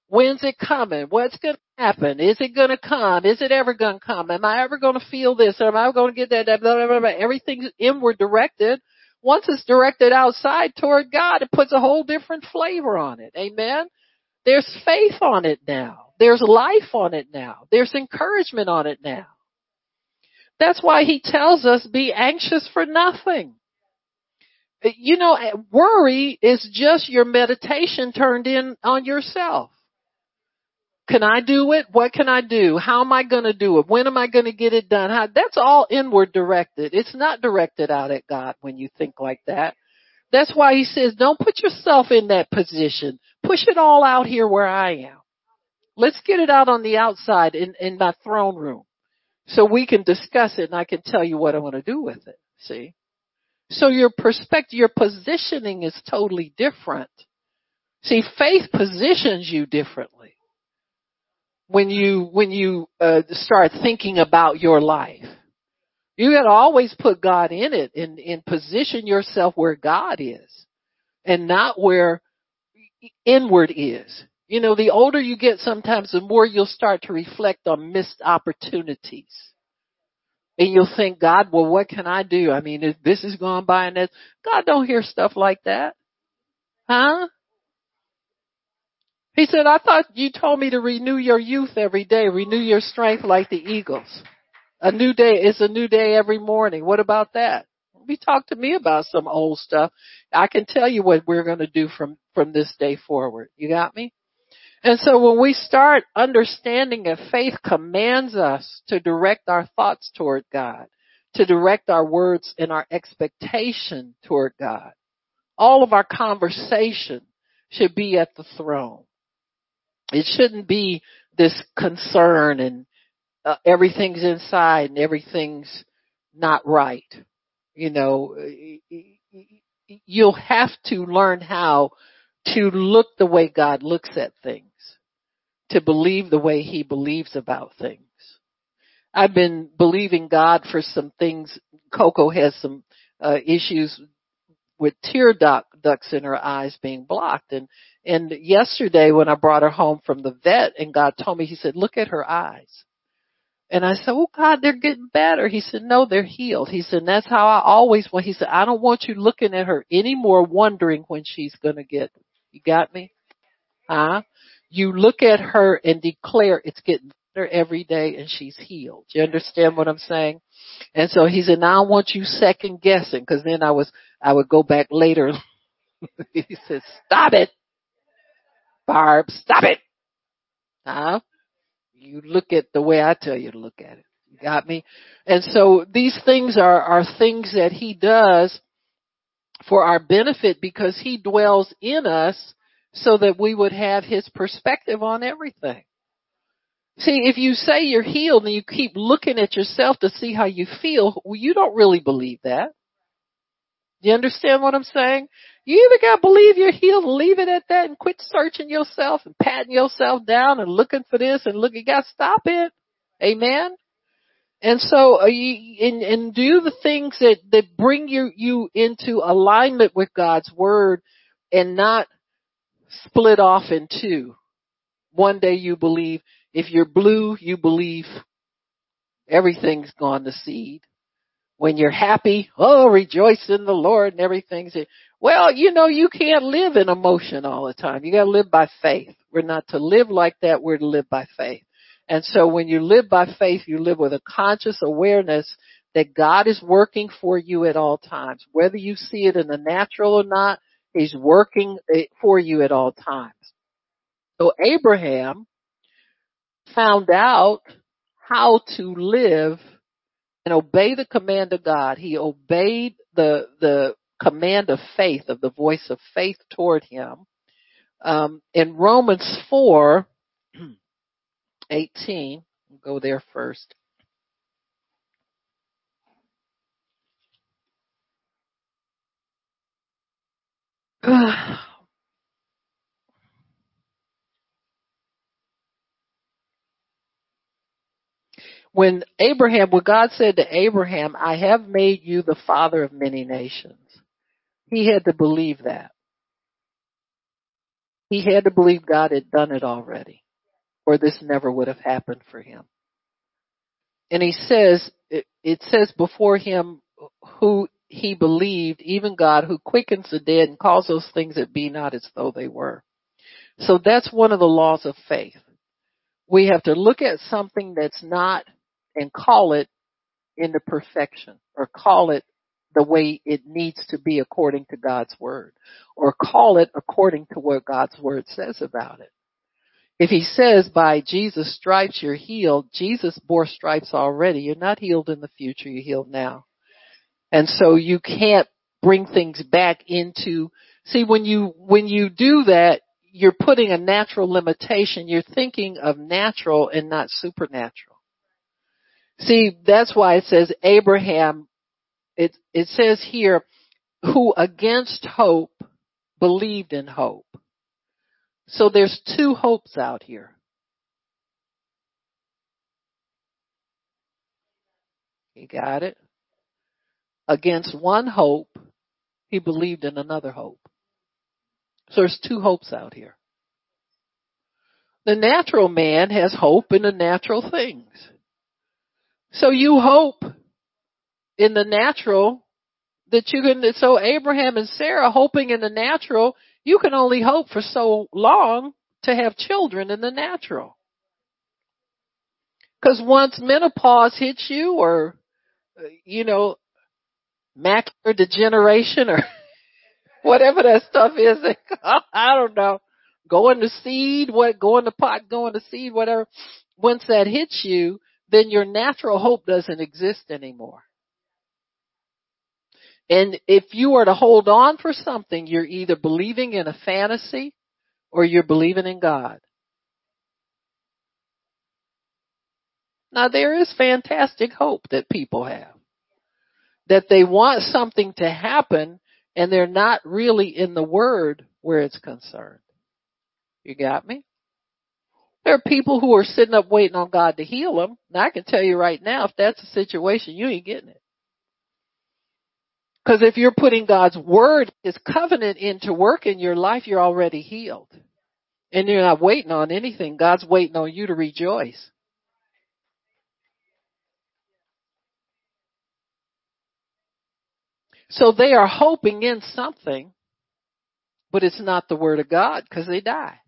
When's it coming? What's going to happen? Is it going to come? Is it ever going to come? Am I ever going to feel this? Or Am I going to get that? Blah, blah, blah, Everything's inward directed. Once it's directed outside toward God, it puts a whole different flavor on it. Amen. There's faith on it now. There's life on it now. There's encouragement on it now. That's why he tells us be anxious for nothing. You know, worry is just your meditation turned in on yourself. Can I do it? What can I do? How am I going to do it? When am I going to get it done? How, that's all inward directed. It's not directed out at God when you think like that. That's why he says, don't put yourself in that position. Push it all out here where I am. Let's get it out on the outside in, in my throne room so we can discuss it and I can tell you what I want to do with it. See? So your perspective, your positioning is totally different. See, faith positions you differently when you when you uh, start thinking about your life. You got to always put God in it and, and position yourself where God is and not where inward is. You know, the older you get sometimes the more you'll start to reflect on missed opportunities. And you'll think, God, well, what can I do? I mean, this is gone by and that, God don't hear stuff like that. Huh? He said, I thought you told me to renew your youth every day, renew your strength like the eagles. A new day is a new day every morning. What about that? Be talk to me about some old stuff. I can tell you what we're going to do from, from this day forward. You got me? And so when we start understanding that faith commands us to direct our thoughts toward God, to direct our words and our expectation toward God, all of our conversation should be at the throne. It shouldn't be this concern and uh, everything's inside and everything's not right. You know, you'll have to learn how to look the way God looks at things to believe the way he believes about things. I've been believing God for some things. Coco has some uh, issues with tear duct, ducts in her eyes being blocked. And, and yesterday when I brought her home from the vet and God told me, he said, look at her eyes. And I said, oh God, they're getting better. He said, no, they're healed. He said, that's how I always want. He said, I don't want you looking at her anymore wondering when she's to get, you got me? Huh? You look at her and declare it's getting better every day and she's healed. You understand what I'm saying? And so he said, now I want you second guessing because then I was, I would go back later. he said, stop it. Barb, stop it. Huh? You look at the way I tell you to look at it. You got me? And so these things are, are things that he does for our benefit because he dwells in us so that we would have his perspective on everything. See, if you say you're healed and you keep looking at yourself to see how you feel, well, you don't really believe that. Do you understand what I'm saying? You either gotta believe you're healed leave it at that and quit searching yourself and patting yourself down and looking for this and look, you gotta stop it. Amen? And so, you, and, and do the things that, that bring you, you into alignment with God's Word and not split off in two. One day you believe, if you're blue, you believe everything's gone to seed. When you're happy, oh, rejoice in the Lord and everything's, well, you know, you can't live in emotion all the time. You gotta live by faith. We're not to live like that, we're to live by faith. And so when you live by faith, you live with a conscious awareness that God is working for you at all times. Whether you see it in the natural or not, He's working for you at all times. So Abraham found out how to live and obey the command of God. He obeyed the, the command of faith, of the voice of faith toward him. Um, in Romans 4, 18, go there first. when Abraham, when God said to Abraham, I have made you the father of many nations, he had to believe that. He had to believe God had done it already, or this never would have happened for him. And he says, it, it says before him who he believed, even God who quickens the dead and calls those things that be not as though they were. So that's one of the laws of faith. We have to look at something that's not and call it into perfection or call it the way it needs to be according to God's word or call it according to what God's word says about it. If he says by Jesus stripes you're healed, Jesus bore stripes already. You're not healed in the future, you're healed now. And so you can't bring things back into, see when you, when you do that, you're putting a natural limitation. You're thinking of natural and not supernatural. See, that's why it says Abraham, it, it says here, who against hope believed in hope. So there's two hopes out here. You got it? Against one hope, he believed in another hope. So there's two hopes out here. The natural man has hope in the natural things. So you hope in the natural that you can, so Abraham and Sarah hoping in the natural, you can only hope for so long to have children in the natural. Cause once menopause hits you or, uh, you know, macular degeneration or whatever that stuff is, I don't know, going to seed, what, going to pot, going to seed, whatever. Once that hits you, then your natural hope doesn't exist anymore. And if you are to hold on for something, you're either believing in a fantasy or you're believing in God. Now there is fantastic hope that people have. That they want something to happen and they're not really in the word where it's concerned. You got me? There are people who are sitting up waiting on God to heal them. Now I can tell you right now, if that's the situation, you ain't getting it. Because if you're putting God's word, His covenant into work in your life, you're already healed. And you're not waiting on anything. God's waiting on you to rejoice. So they are hoping in something, but it's not the word of God because they die.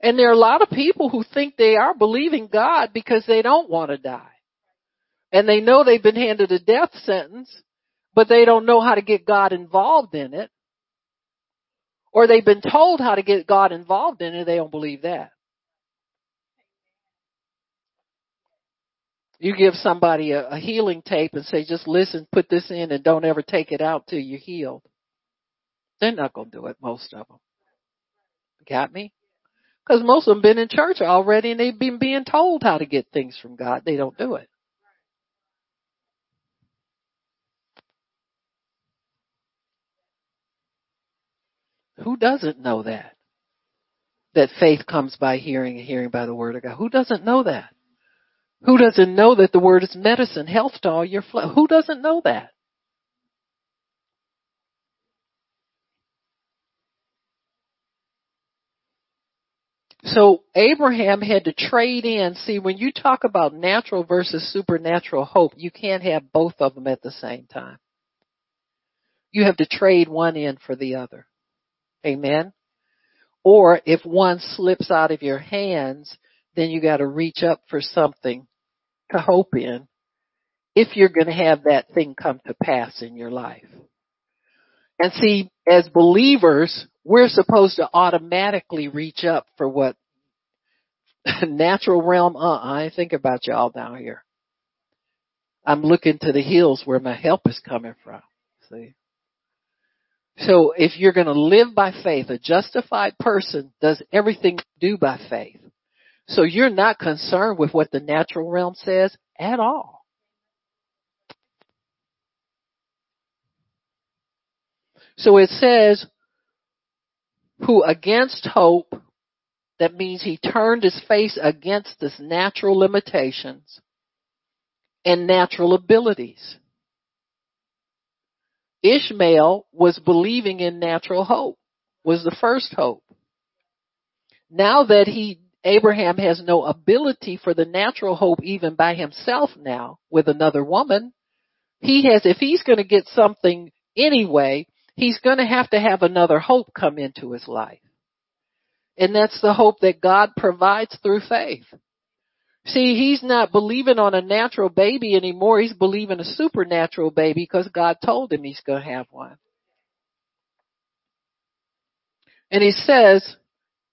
And there are a lot of people who think they are believing God because they don't want to die and they know they've been handed a death sentence, but they don't know how to get God involved in it. Or they've been told how to get God involved in it, they don't believe that. You give somebody a, a healing tape and say, just listen, put this in and don't ever take it out till you're healed. They're not going to do it, most of them. Got me? Because most of them been in church already and they've been being told how to get things from God. They don't do it. Who doesn't know that? That faith comes by hearing and hearing by the word of God. Who doesn't know that? Who doesn't know that the word is medicine, health to all your flesh? Who doesn't know that? So Abraham had to trade in. See, when you talk about natural versus supernatural hope, you can't have both of them at the same time. You have to trade one in for the other. Amen. Or if one slips out of your hands, then you got to reach up for something to hope in if you're going to have that thing come to pass in your life. And see, as believers, we're supposed to automatically reach up for what natural realm, uh, I think about y'all down here. I'm looking to the hills where my help is coming from. See? So if you're going to live by faith, a justified person does everything do by faith. So you're not concerned with what the natural realm says at all. So it says, who against hope, that means he turned his face against his natural limitations and natural abilities. Ishmael was believing in natural hope, was the first hope. Now that he, Abraham has no ability for the natural hope even by himself now with another woman, he has, if he's going to get something anyway, he's going to have to have another hope come into his life. And that's the hope that God provides through faith. See, he's not believing on a natural baby anymore. He's believing a supernatural baby because God told him he's going to have one. And he says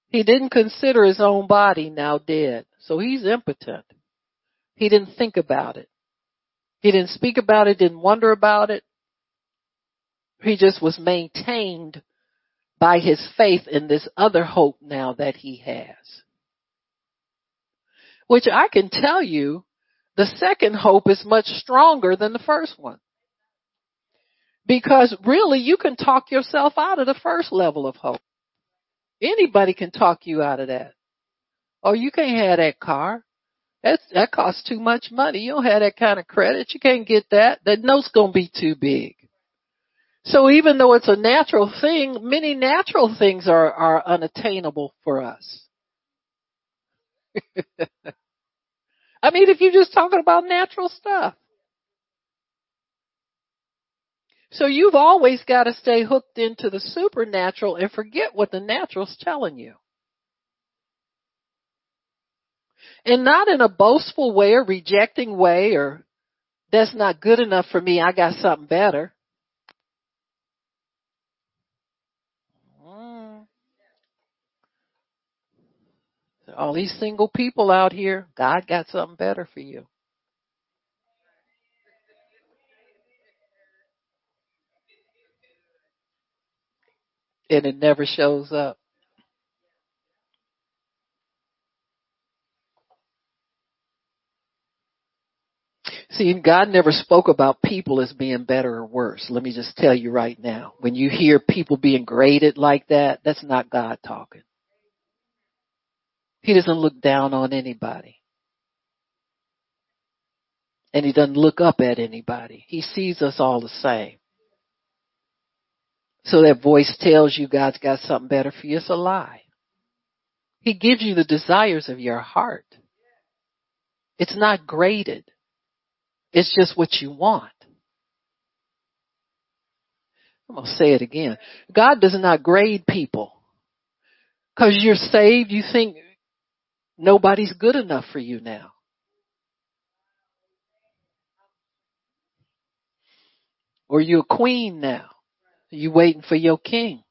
he didn't consider his own body now dead. So he's impotent. He didn't think about it. He didn't speak about it, didn't wonder about it. He just was maintained by his faith in this other hope now that he has which I can tell you the second hope is much stronger than the first one. Because really you can talk yourself out of the first level of hope. Anybody can talk you out of that. Oh, you can't have that car. That's, that costs too much money. You don't have that kind of credit. You can't get that. That note's gonna be too big. So even though it's a natural thing, many natural things are, are unattainable for us. I mean, if you're just talking about natural stuff. So you've always got to stay hooked into the supernatural and forget what the natural's telling you. And not in a boastful way or rejecting way or that's not good enough for me. I got something better. All these single people out here, God got something better for you. And it never shows up. See, God never spoke about people as being better or worse. Let me just tell you right now. When you hear people being graded like that, that's not God talking. He doesn't look down on anybody. And he doesn't look up at anybody. He sees us all the same. So that voice tells you God's got something better for you. It's a lie. He gives you the desires of your heart. It's not graded. It's just what you want. I'm going to say it again. God does not grade people. Cause you're saved, you think nobody's good enough for you now. Or you're a queen now. You waiting for your king.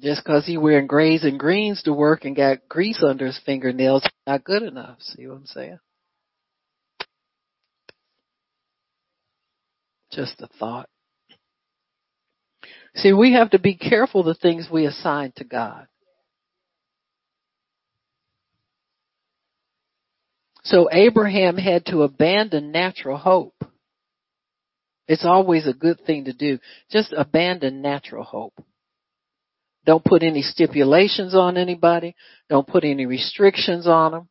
Just because he wearing grays and greens to work and got grease under his fingernails, not good enough. See what I'm saying? Just a thought. See, we have to be careful the things we assign to God. So Abraham had to abandon natural hope. It's always a good thing to do. Just abandon natural hope. Don't put any stipulations on anybody. Don't put any restrictions on them.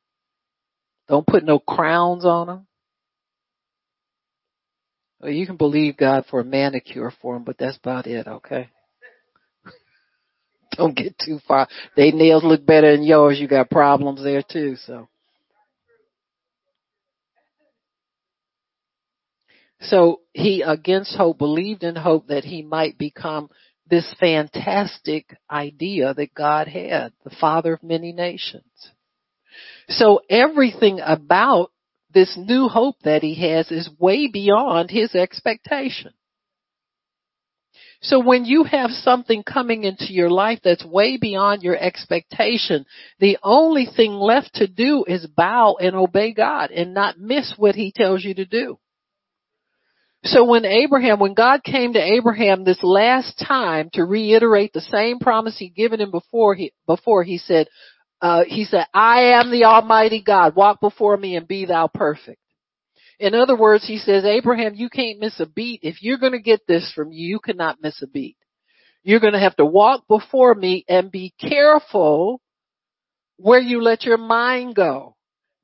Don't put no crowns on them. Well, you can believe God for a manicure for them, but that's about it, okay? Don't get too far. They nails look better than yours. You got problems there too, so. So he, against hope, believed in hope that he might become this fantastic idea that God had, the father of many nations. So everything about this new hope that he has is way beyond his expectation. So when you have something coming into your life that's way beyond your expectation, the only thing left to do is bow and obey God and not miss what he tells you to do. So when Abraham, when God came to Abraham this last time to reiterate the same promise he'd given him before, he, before he said, uh, he said, I am the Almighty God. Walk before me and be thou perfect. In other words, he says, Abraham, you can't miss a beat. If you're going to get this from you, you cannot miss a beat. You're going to have to walk before me and be careful where you let your mind go.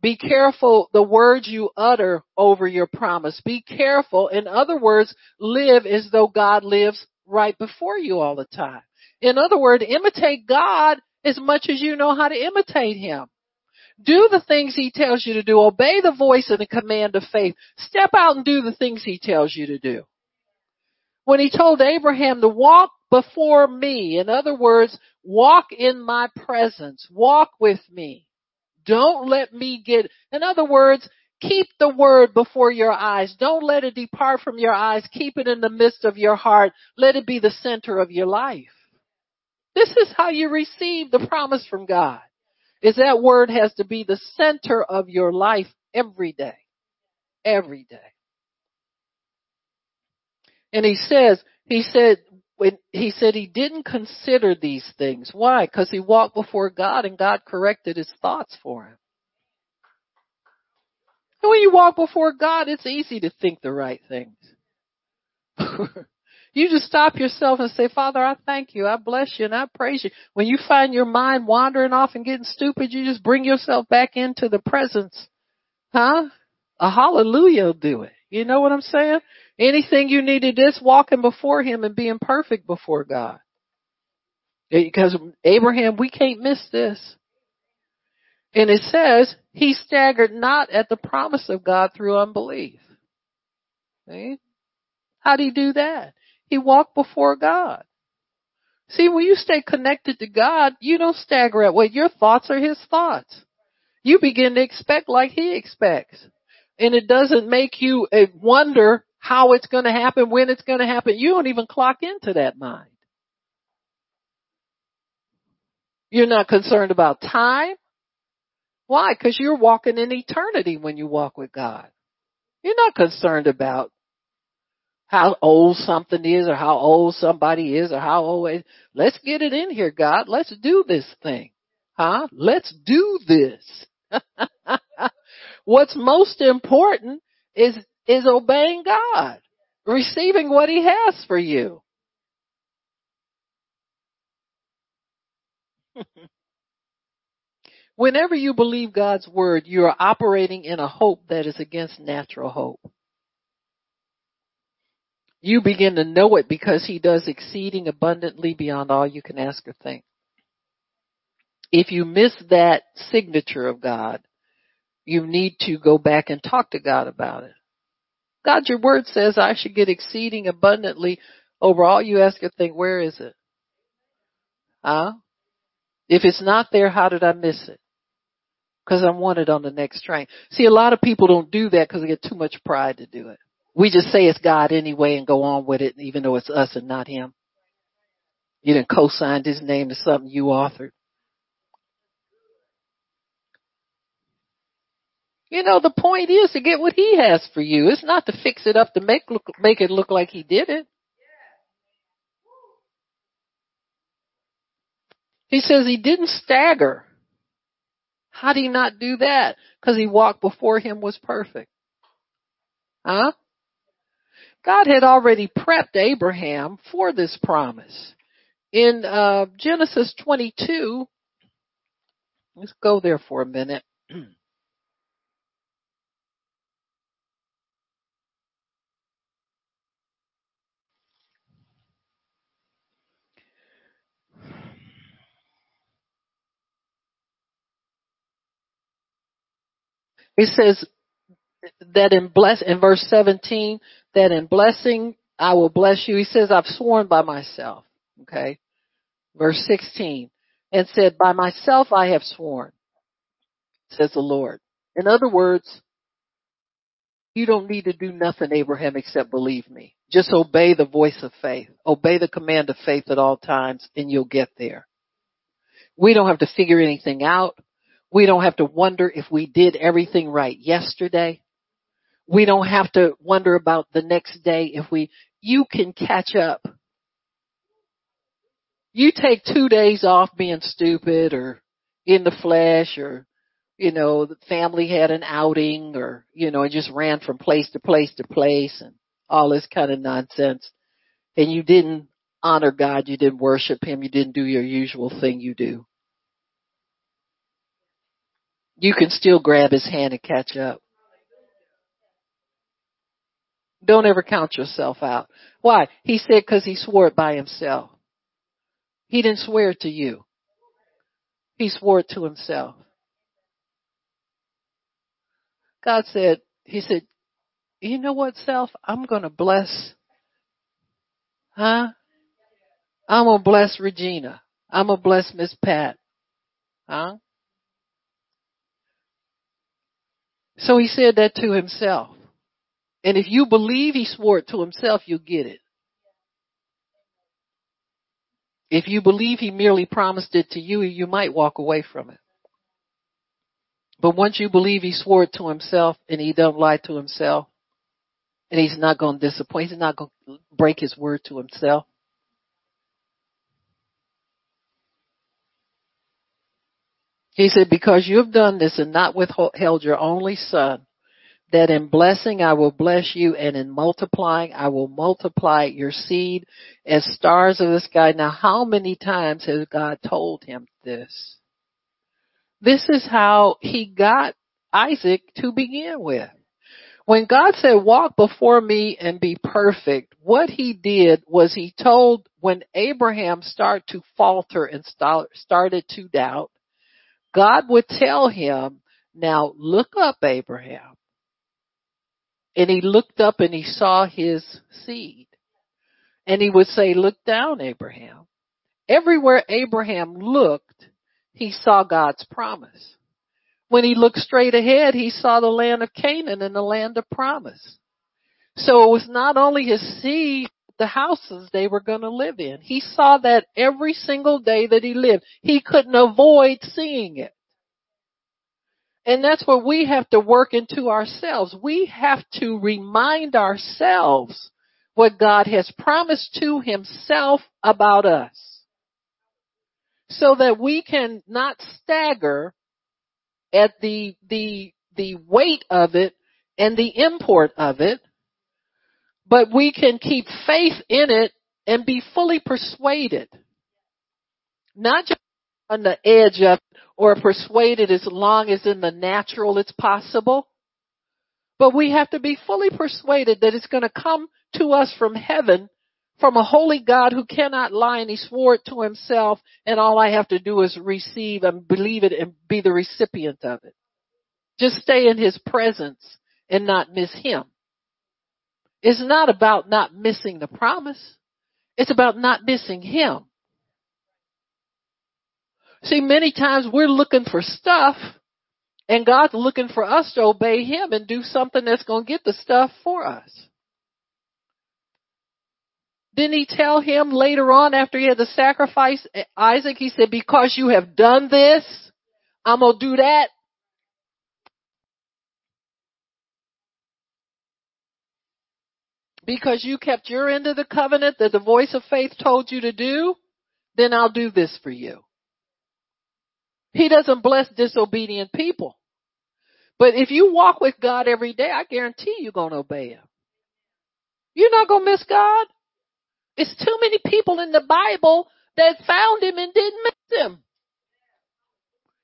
Be careful the words you utter over your promise. Be careful. In other words, live as though God lives right before you all the time. In other words, imitate God as much as you know how to imitate Him. Do the things He tells you to do. Obey the voice and the command of faith. Step out and do the things He tells you to do. When He told Abraham to walk before me, in other words, walk in my presence, walk with me. Don't let me get, in other words, keep the word before your eyes. Don't let it depart from your eyes. Keep it in the midst of your heart. Let it be the center of your life. This is how you receive the promise from God. Is that word has to be the center of your life every day. Every day. And he says, he said, when he said he didn't consider these things. Why? Because he walked before God and God corrected his thoughts for him. And when you walk before God, it's easy to think the right things. you just stop yourself and say, Father, I thank you. I bless you and I praise you. When you find your mind wandering off and getting stupid, you just bring yourself back into the presence. Huh? A hallelujah will do it. You know what I'm saying? Anything you need to just walking before Him and being perfect before God. Because Abraham, we can't miss this. And it says, he staggered not at the promise of God through unbelief. See? How'd he do that? He walked before God. See, when you stay connected to God, you don't stagger at what your thoughts are his thoughts. You begin to expect like he expects. And it doesn't make you uh, wonder how it's going to happen, when it's going to happen. You don't even clock into that mind. You're not concerned about time. Why? Because you're walking in eternity when you walk with God. You're not concerned about how old something is or how old somebody is or how old. Let's get it in here, God. Let's do this thing. Huh? Let's do this. What's most important is, is obeying God, receiving what He has for you. Whenever you believe God's word, you are operating in a hope that is against natural hope. You begin to know it because he does exceeding abundantly beyond all you can ask or think. If you miss that signature of God, you need to go back and talk to God about it. God, your word says I should get exceeding abundantly over all you ask or think. Where is it? Huh? If it's not there, how did I miss it? Because I want it on the next train. See, a lot of people don't do that because they get too much pride to do it. We just say it's God anyway and go on with it, even though it's us and not Him. You didn't co-signed His name to something you authored. You know, the point is to get what He has for you. It's not to fix it up to make look, make it look like He did it. He says He didn't stagger. How did He not do that? Because He walked before Him was perfect. Huh? God had already prepped Abraham for this promise. In uh, Genesis 22, let's go there for a minute. It says that in bless in verse 17 that in blessing I will bless you. He says I've sworn by myself. Okay. Verse 16 and said by myself I have sworn says the Lord. In other words, you don't need to do nothing Abraham except believe me. Just obey the voice of faith. Obey the command of faith at all times and you'll get there. We don't have to figure anything out. We don't have to wonder if we did everything right yesterday. We don't have to wonder about the next day if we, you can catch up. You take two days off being stupid or in the flesh or, you know, the family had an outing or, you know, and just ran from place to place to place and all this kind of nonsense. And you didn't honor God, you didn't worship Him, you didn't do your usual thing you do. You can still grab His hand and catch up. Don't ever count yourself out. Why? He said because he swore it by himself. He didn't swear it to you. He swore it to himself. God said, he said, you know what, self? I'm going to bless, huh? I'm going to bless Regina. I'm going to bless Miss Pat. Huh? So he said that to himself. And if you believe he swore it to himself, you'll get it. If you believe he merely promised it to you, you might walk away from it. But once you believe he swore it to himself and he don't lie to himself, and he's not going to disappoint, he's not going to break his word to himself. He said, because you have done this and not withheld your only son, that in blessing I will bless you and in multiplying I will multiply your seed as stars of the sky. Now how many times has God told him this? This is how he got Isaac to begin with. When God said, walk before me and be perfect, what he did was he told when Abraham started to falter and started to doubt, God would tell him, now look up Abraham. And he looked up and he saw his seed. And he would say, look down Abraham. Everywhere Abraham looked, he saw God's promise. When he looked straight ahead, he saw the land of Canaan and the land of promise. So it was not only his seed, the houses they were going to live in. He saw that every single day that he lived. He couldn't avoid seeing it. And that's what we have to work into ourselves. We have to remind ourselves what God has promised to himself about us. So that we can not stagger at the, the, the weight of it and the import of it, but we can keep faith in it and be fully persuaded. Not just on the edge of it or persuaded as long as in the natural it's possible, but we have to be fully persuaded that it's going to come to us from heaven from a holy God who cannot lie and he swore it to himself and all I have to do is receive and believe it and be the recipient of it. Just stay in his presence and not miss him. It's not about not missing the promise. It's about not missing him. See, many times we're looking for stuff and God's looking for us to obey him and do something that's going to get the stuff for us. Didn't he tell him later on after he had to sacrifice Isaac? He said, because you have done this, I'm going to do that. Because you kept your end of the covenant that the voice of faith told you to do, then I'll do this for you. He doesn't bless disobedient people. But if you walk with God every day, I guarantee you're going to obey Him. You're not going to miss God. It's too many people in the Bible that found him and didn't miss him.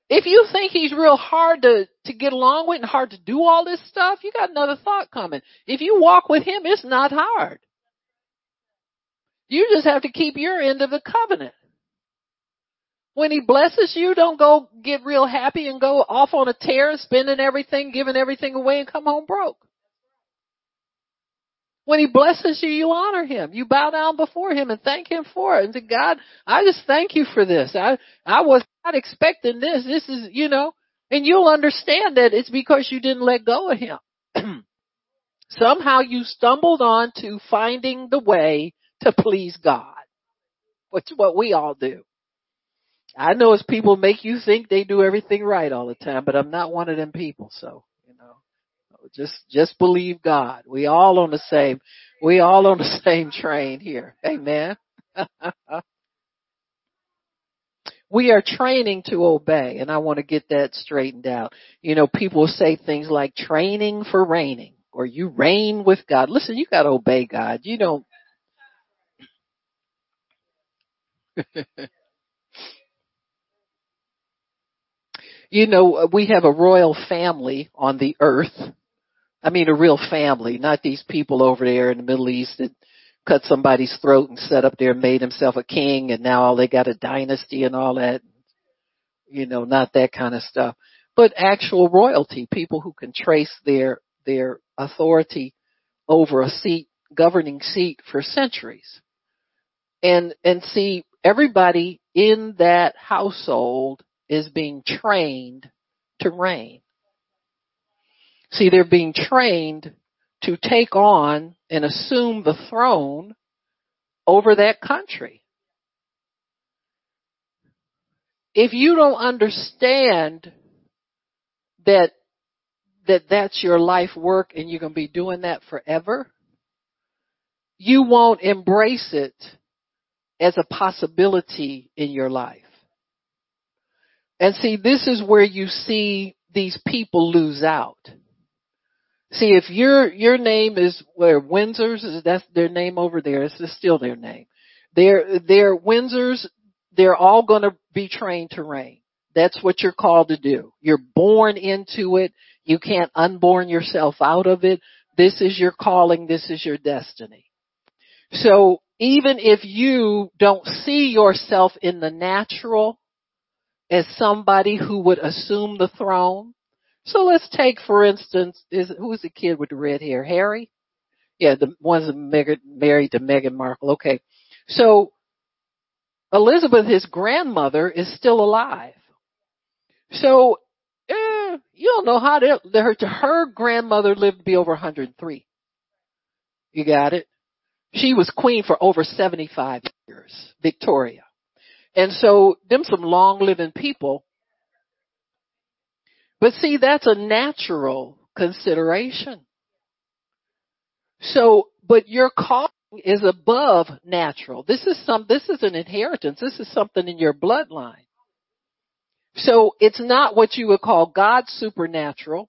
If you think he's real hard to, to get along with and hard to do all this stuff, you got another thought coming. If you walk with him, it's not hard. You just have to keep your end of the covenant. When he blesses you, don't go get real happy and go off on a tear, spending everything, giving everything away and come home broke. When he blesses you, you honor him. You bow down before him and thank him for it. And say, God, I just thank you for this. I, I was not expecting this. This is, you know, and you'll understand that it's because you didn't let go of him. Somehow you stumbled on to finding the way to please God. Which is what we all do. I know as people make you think they do everything right all the time, but I'm not one of them people, so. You know, just, just believe God. We all on the same, we all on the same train here. Amen. we are training to obey and I want to get that straightened out. You know, people say things like training for reigning or you reign with God. Listen, you got to obey God. You don't you know, uh, we have a royal family on the earth I mean a real family, not these people over there in the Middle East that cut somebody's throat and set up there and made himself a king and now all they got a dynasty and all that. You know, not that kind of stuff. But actual royalty, people who can trace their, their authority over a seat, governing seat for centuries. And, and see, everybody in that household is being trained to reign. See, they're being trained to take on and assume the throne over that country. If you don't understand that that that's your life work and you're going to be doing that forever, you won't embrace it as a possibility in your life. And see, this is where you see these people lose out. See, if your your name is where Windsors, is that's their name over there. It's still their name. They're they're Windsors. They're all going to be trained to reign. That's what you're called to do. You're born into it. You can't unborn yourself out of it. This is your calling. This is your destiny. So even if you don't see yourself in the natural as somebody who would assume the throne. So let's take, for instance, is who's the kid with the red hair? Harry? Yeah, the one's married to Meghan Markle. Okay. So Elizabeth, his grandmother, is still alive. So, eh, you don't know how to, her, her grandmother lived to be over 103. You got it? She was queen for over 75 years, Victoria. And so, them some long living people. But see, that's a natural consideration. So, but your calling is above natural. This is some, this is an inheritance. This is something in your bloodline. So it's not what you would call God's supernatural,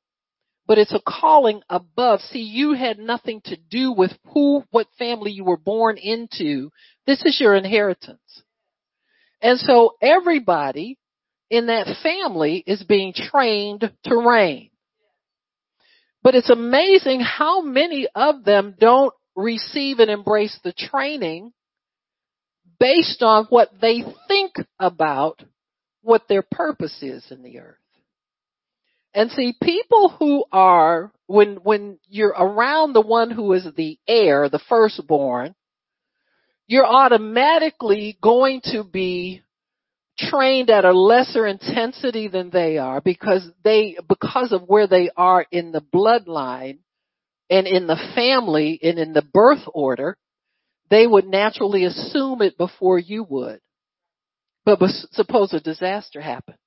but it's a calling above. See, you had nothing to do with who, what family you were born into. This is your inheritance. And so everybody in that family is being trained to reign. But it's amazing how many of them don't receive and embrace the training based on what they think about what their purpose is in the earth. And see, people who are, when, when you're around the one who is the heir, the firstborn, you're automatically going to be trained at a lesser intensity than they are because they, because of where they are in the bloodline and in the family and in the birth order, they would naturally assume it before you would. But suppose a disaster happened.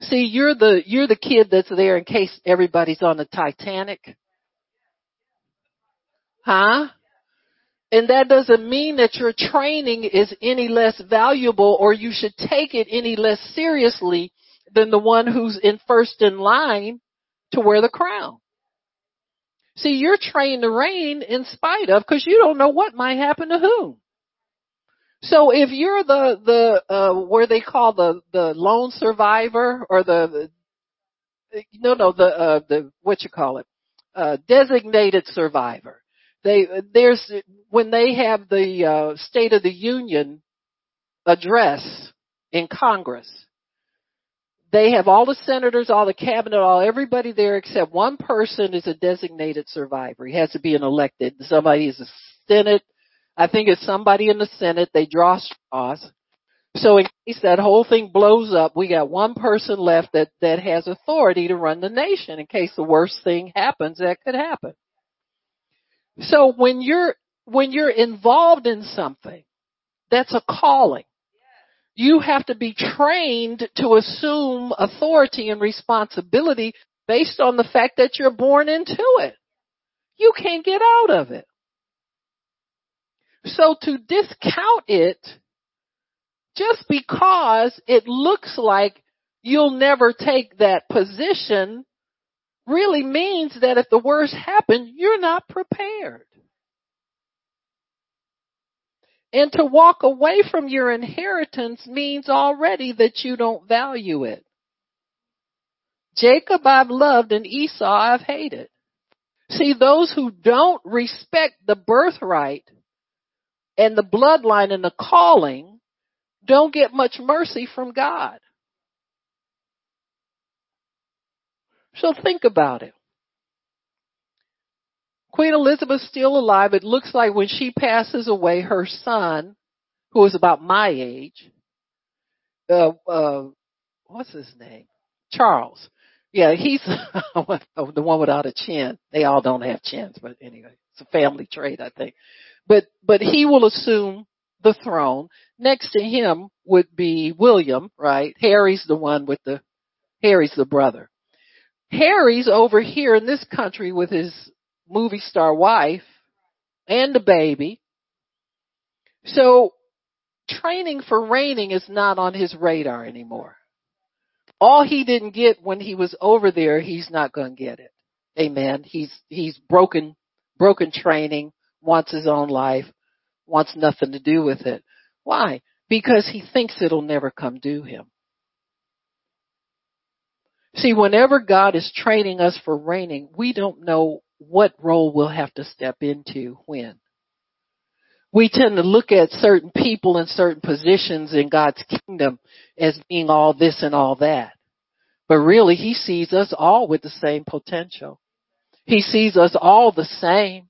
See, you're the, you're the kid that's there in case everybody's on the Titanic. Huh? And that doesn't mean that your training is any less valuable or you should take it any less seriously than the one who's in first in line to wear the crown. See, you're trained to reign in spite of because you don't know what might happen to whom. So if you're the the uh where they call the the lone survivor or the, the no no the uh the what you call it uh designated survivor they there's when they have the uh state of the union address in congress they have all the senators, all the cabinet, all everybody there except one person is a designated survivor. He has to be an elected. Somebody is a Senate I think it's somebody in the Senate. They draw straws. So in case that whole thing blows up, we got one person left that, that has authority to run the nation in case the worst thing happens that could happen. So when you're, when you're involved in something, that's a calling. You have to be trained to assume authority and responsibility based on the fact that you're born into it. You can't get out of it. So to discount it just because it looks like you'll never take that position really means that if the worst happens, you're not prepared. And to walk away from your inheritance means already that you don't value it. Jacob I've loved and Esau I've hated. See, those who don't respect the birthright and the bloodline and the calling don't get much mercy from God. So think about it. Queen Elizabeth's still alive. It looks like when she passes away, her son, who is about my age, uh, uh, what's his name? Charles. Yeah, he's the one without a chin. They all don't have chins, but anyway, it's a family trait, I think. But, but he will assume the throne. Next to him would be William, right? Harry's the one with the, Harry's the brother. Harry's over here in this country with his movie star wife and the baby. So training for reigning is not on his radar anymore. All he didn't get when he was over there, he's not going to get it. Amen. He's, he's broken, broken training wants his own life, wants nothing to do with it. Why? Because he thinks it'll never come to him. See, whenever God is training us for reigning, we don't know what role we'll have to step into when. We tend to look at certain people and certain positions in God's kingdom as being all this and all that. But really, He sees us all with the same potential. He sees us all the same.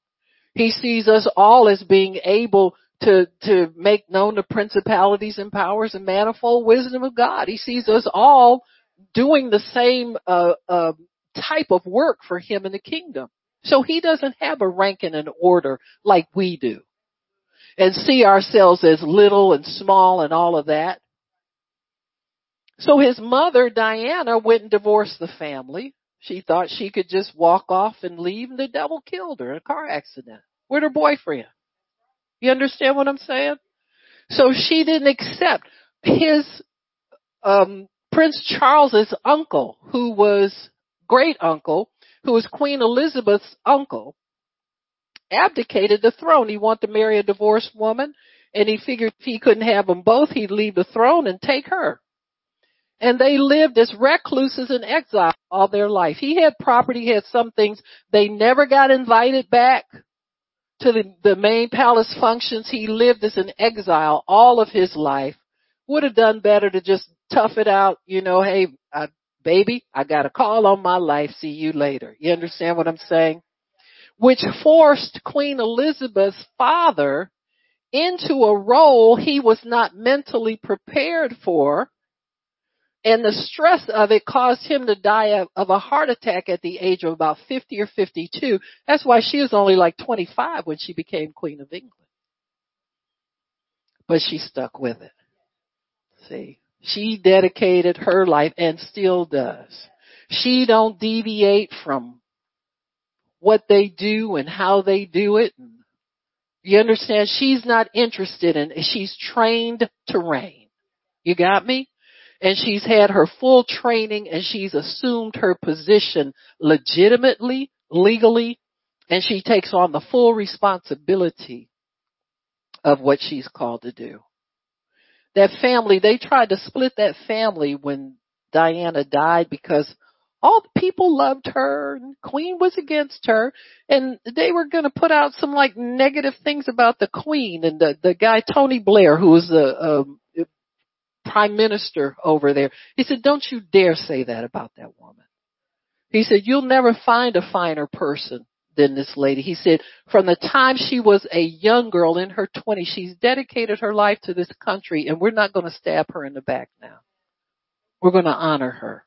He sees us all as being able to, to make known the principalities and powers and manifold wisdom of God. He sees us all doing the same, uh, uh, type of work for Him in the kingdom. So He doesn't have a rank and an order like we do and see ourselves as little and small and all of that. So his mother, Diana, went and divorced the family. She thought she could just walk off and leave and the devil killed her in a car accident with her boyfriend. You understand what I'm saying? So she didn't accept his, um, Prince Charles's uncle, who was great uncle, who was Queen Elizabeth's uncle, abdicated the throne. He wanted to marry a divorced woman and he figured if he couldn't have them both, he'd leave the throne and take her. And they lived as recluses in exile all their life. He had property, he had some things. They never got invited back to the, the main palace functions. He lived as an exile all of his life. Would have done better to just tough it out, you know, hey, I, baby, I got a call on my life. See you later. You understand what I'm saying? Which forced Queen Elizabeth's father into a role he was not mentally prepared for and the stress of it caused him to die of, a heart attack at the age of about 50 or 52. That's why she was only like 25 when she became Queen of England. But she stuck with it. See, she dedicated her life and still does. She don't deviate from what they do and how they do it. You understand? She's not interested in, she's trained to reign. You got me? and she's had her full training and she's assumed her position legitimately, legally, and she takes on the full responsibility of what she's called to do. That family, they tried to split that family when Diana died because all the people loved her and Queen was against her and they were going to put out some like negative things about the Queen and the, the guy Tony Blair who was a, a um, prime minister over there. He said, don't you dare say that about that woman. He said, you'll never find a finer person than this lady. He said, from the time she was a young girl in her 20s, she's dedicated her life to this country and we're not going to stab her in the back now. We're going to honor her.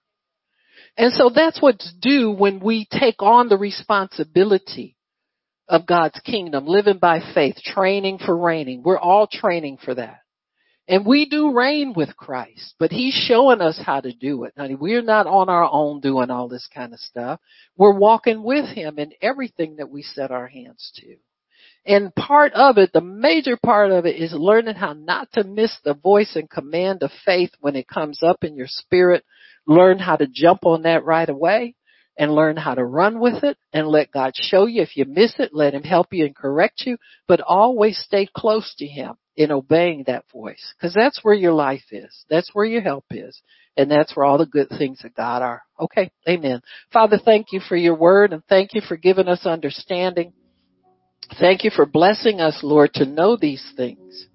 And so that's what's due when we take on the responsibility of God's kingdom, living by faith, training for reigning. We're all training for that. And we do reign with Christ, but He's showing us how to do it. Now, we're not on our own doing all this kind of stuff. We're walking with Him in everything that we set our hands to. And part of it, the major part of it is learning how not to miss the voice and command of faith when it comes up in your spirit. Learn how to jump on that right away and learn how to run with it and let God show you. If you miss it, let Him help you and correct you, but always stay close to Him in obeying that voice. Cause that's where your life is. That's where your help is. And that's where all the good things of God are. Okay. Amen. Father, thank you for your word and thank you for giving us understanding. Thank you for blessing us, Lord, to know these things.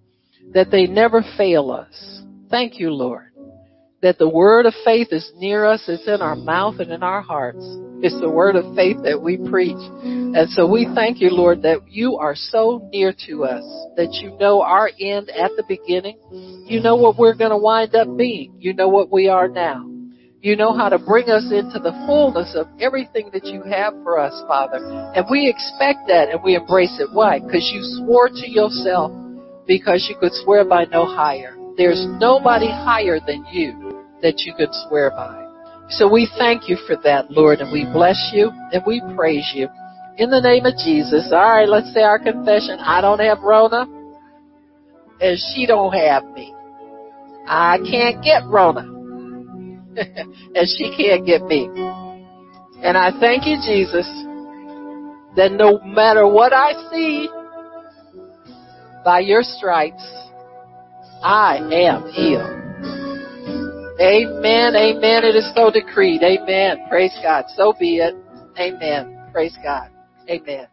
That they never fail us. Thank you, Lord that the word of faith is near us. It's in our mouth and in our hearts. It's the word of faith that we preach. And so we thank you, Lord, that you are so near to us, that you know our end at the beginning. You know what we're going to wind up being. You know what we are now. You know how to bring us into the fullness of everything that you have for us, Father. And we expect that and we embrace it. Why? Because you swore to yourself because you could swear by no higher. There's nobody higher than you that you could swear by. So we thank you for that, Lord, and we bless you and we praise you. In the name of Jesus. All right, let's say our confession. I don't have Rona and she don't have me. I can't get Rona and she can't get me. And I thank you, Jesus, that no matter what I see, by your stripes, I am healed. Amen. Amen. It is so decreed. Amen. Praise God. So be it. Amen. Praise God. Amen.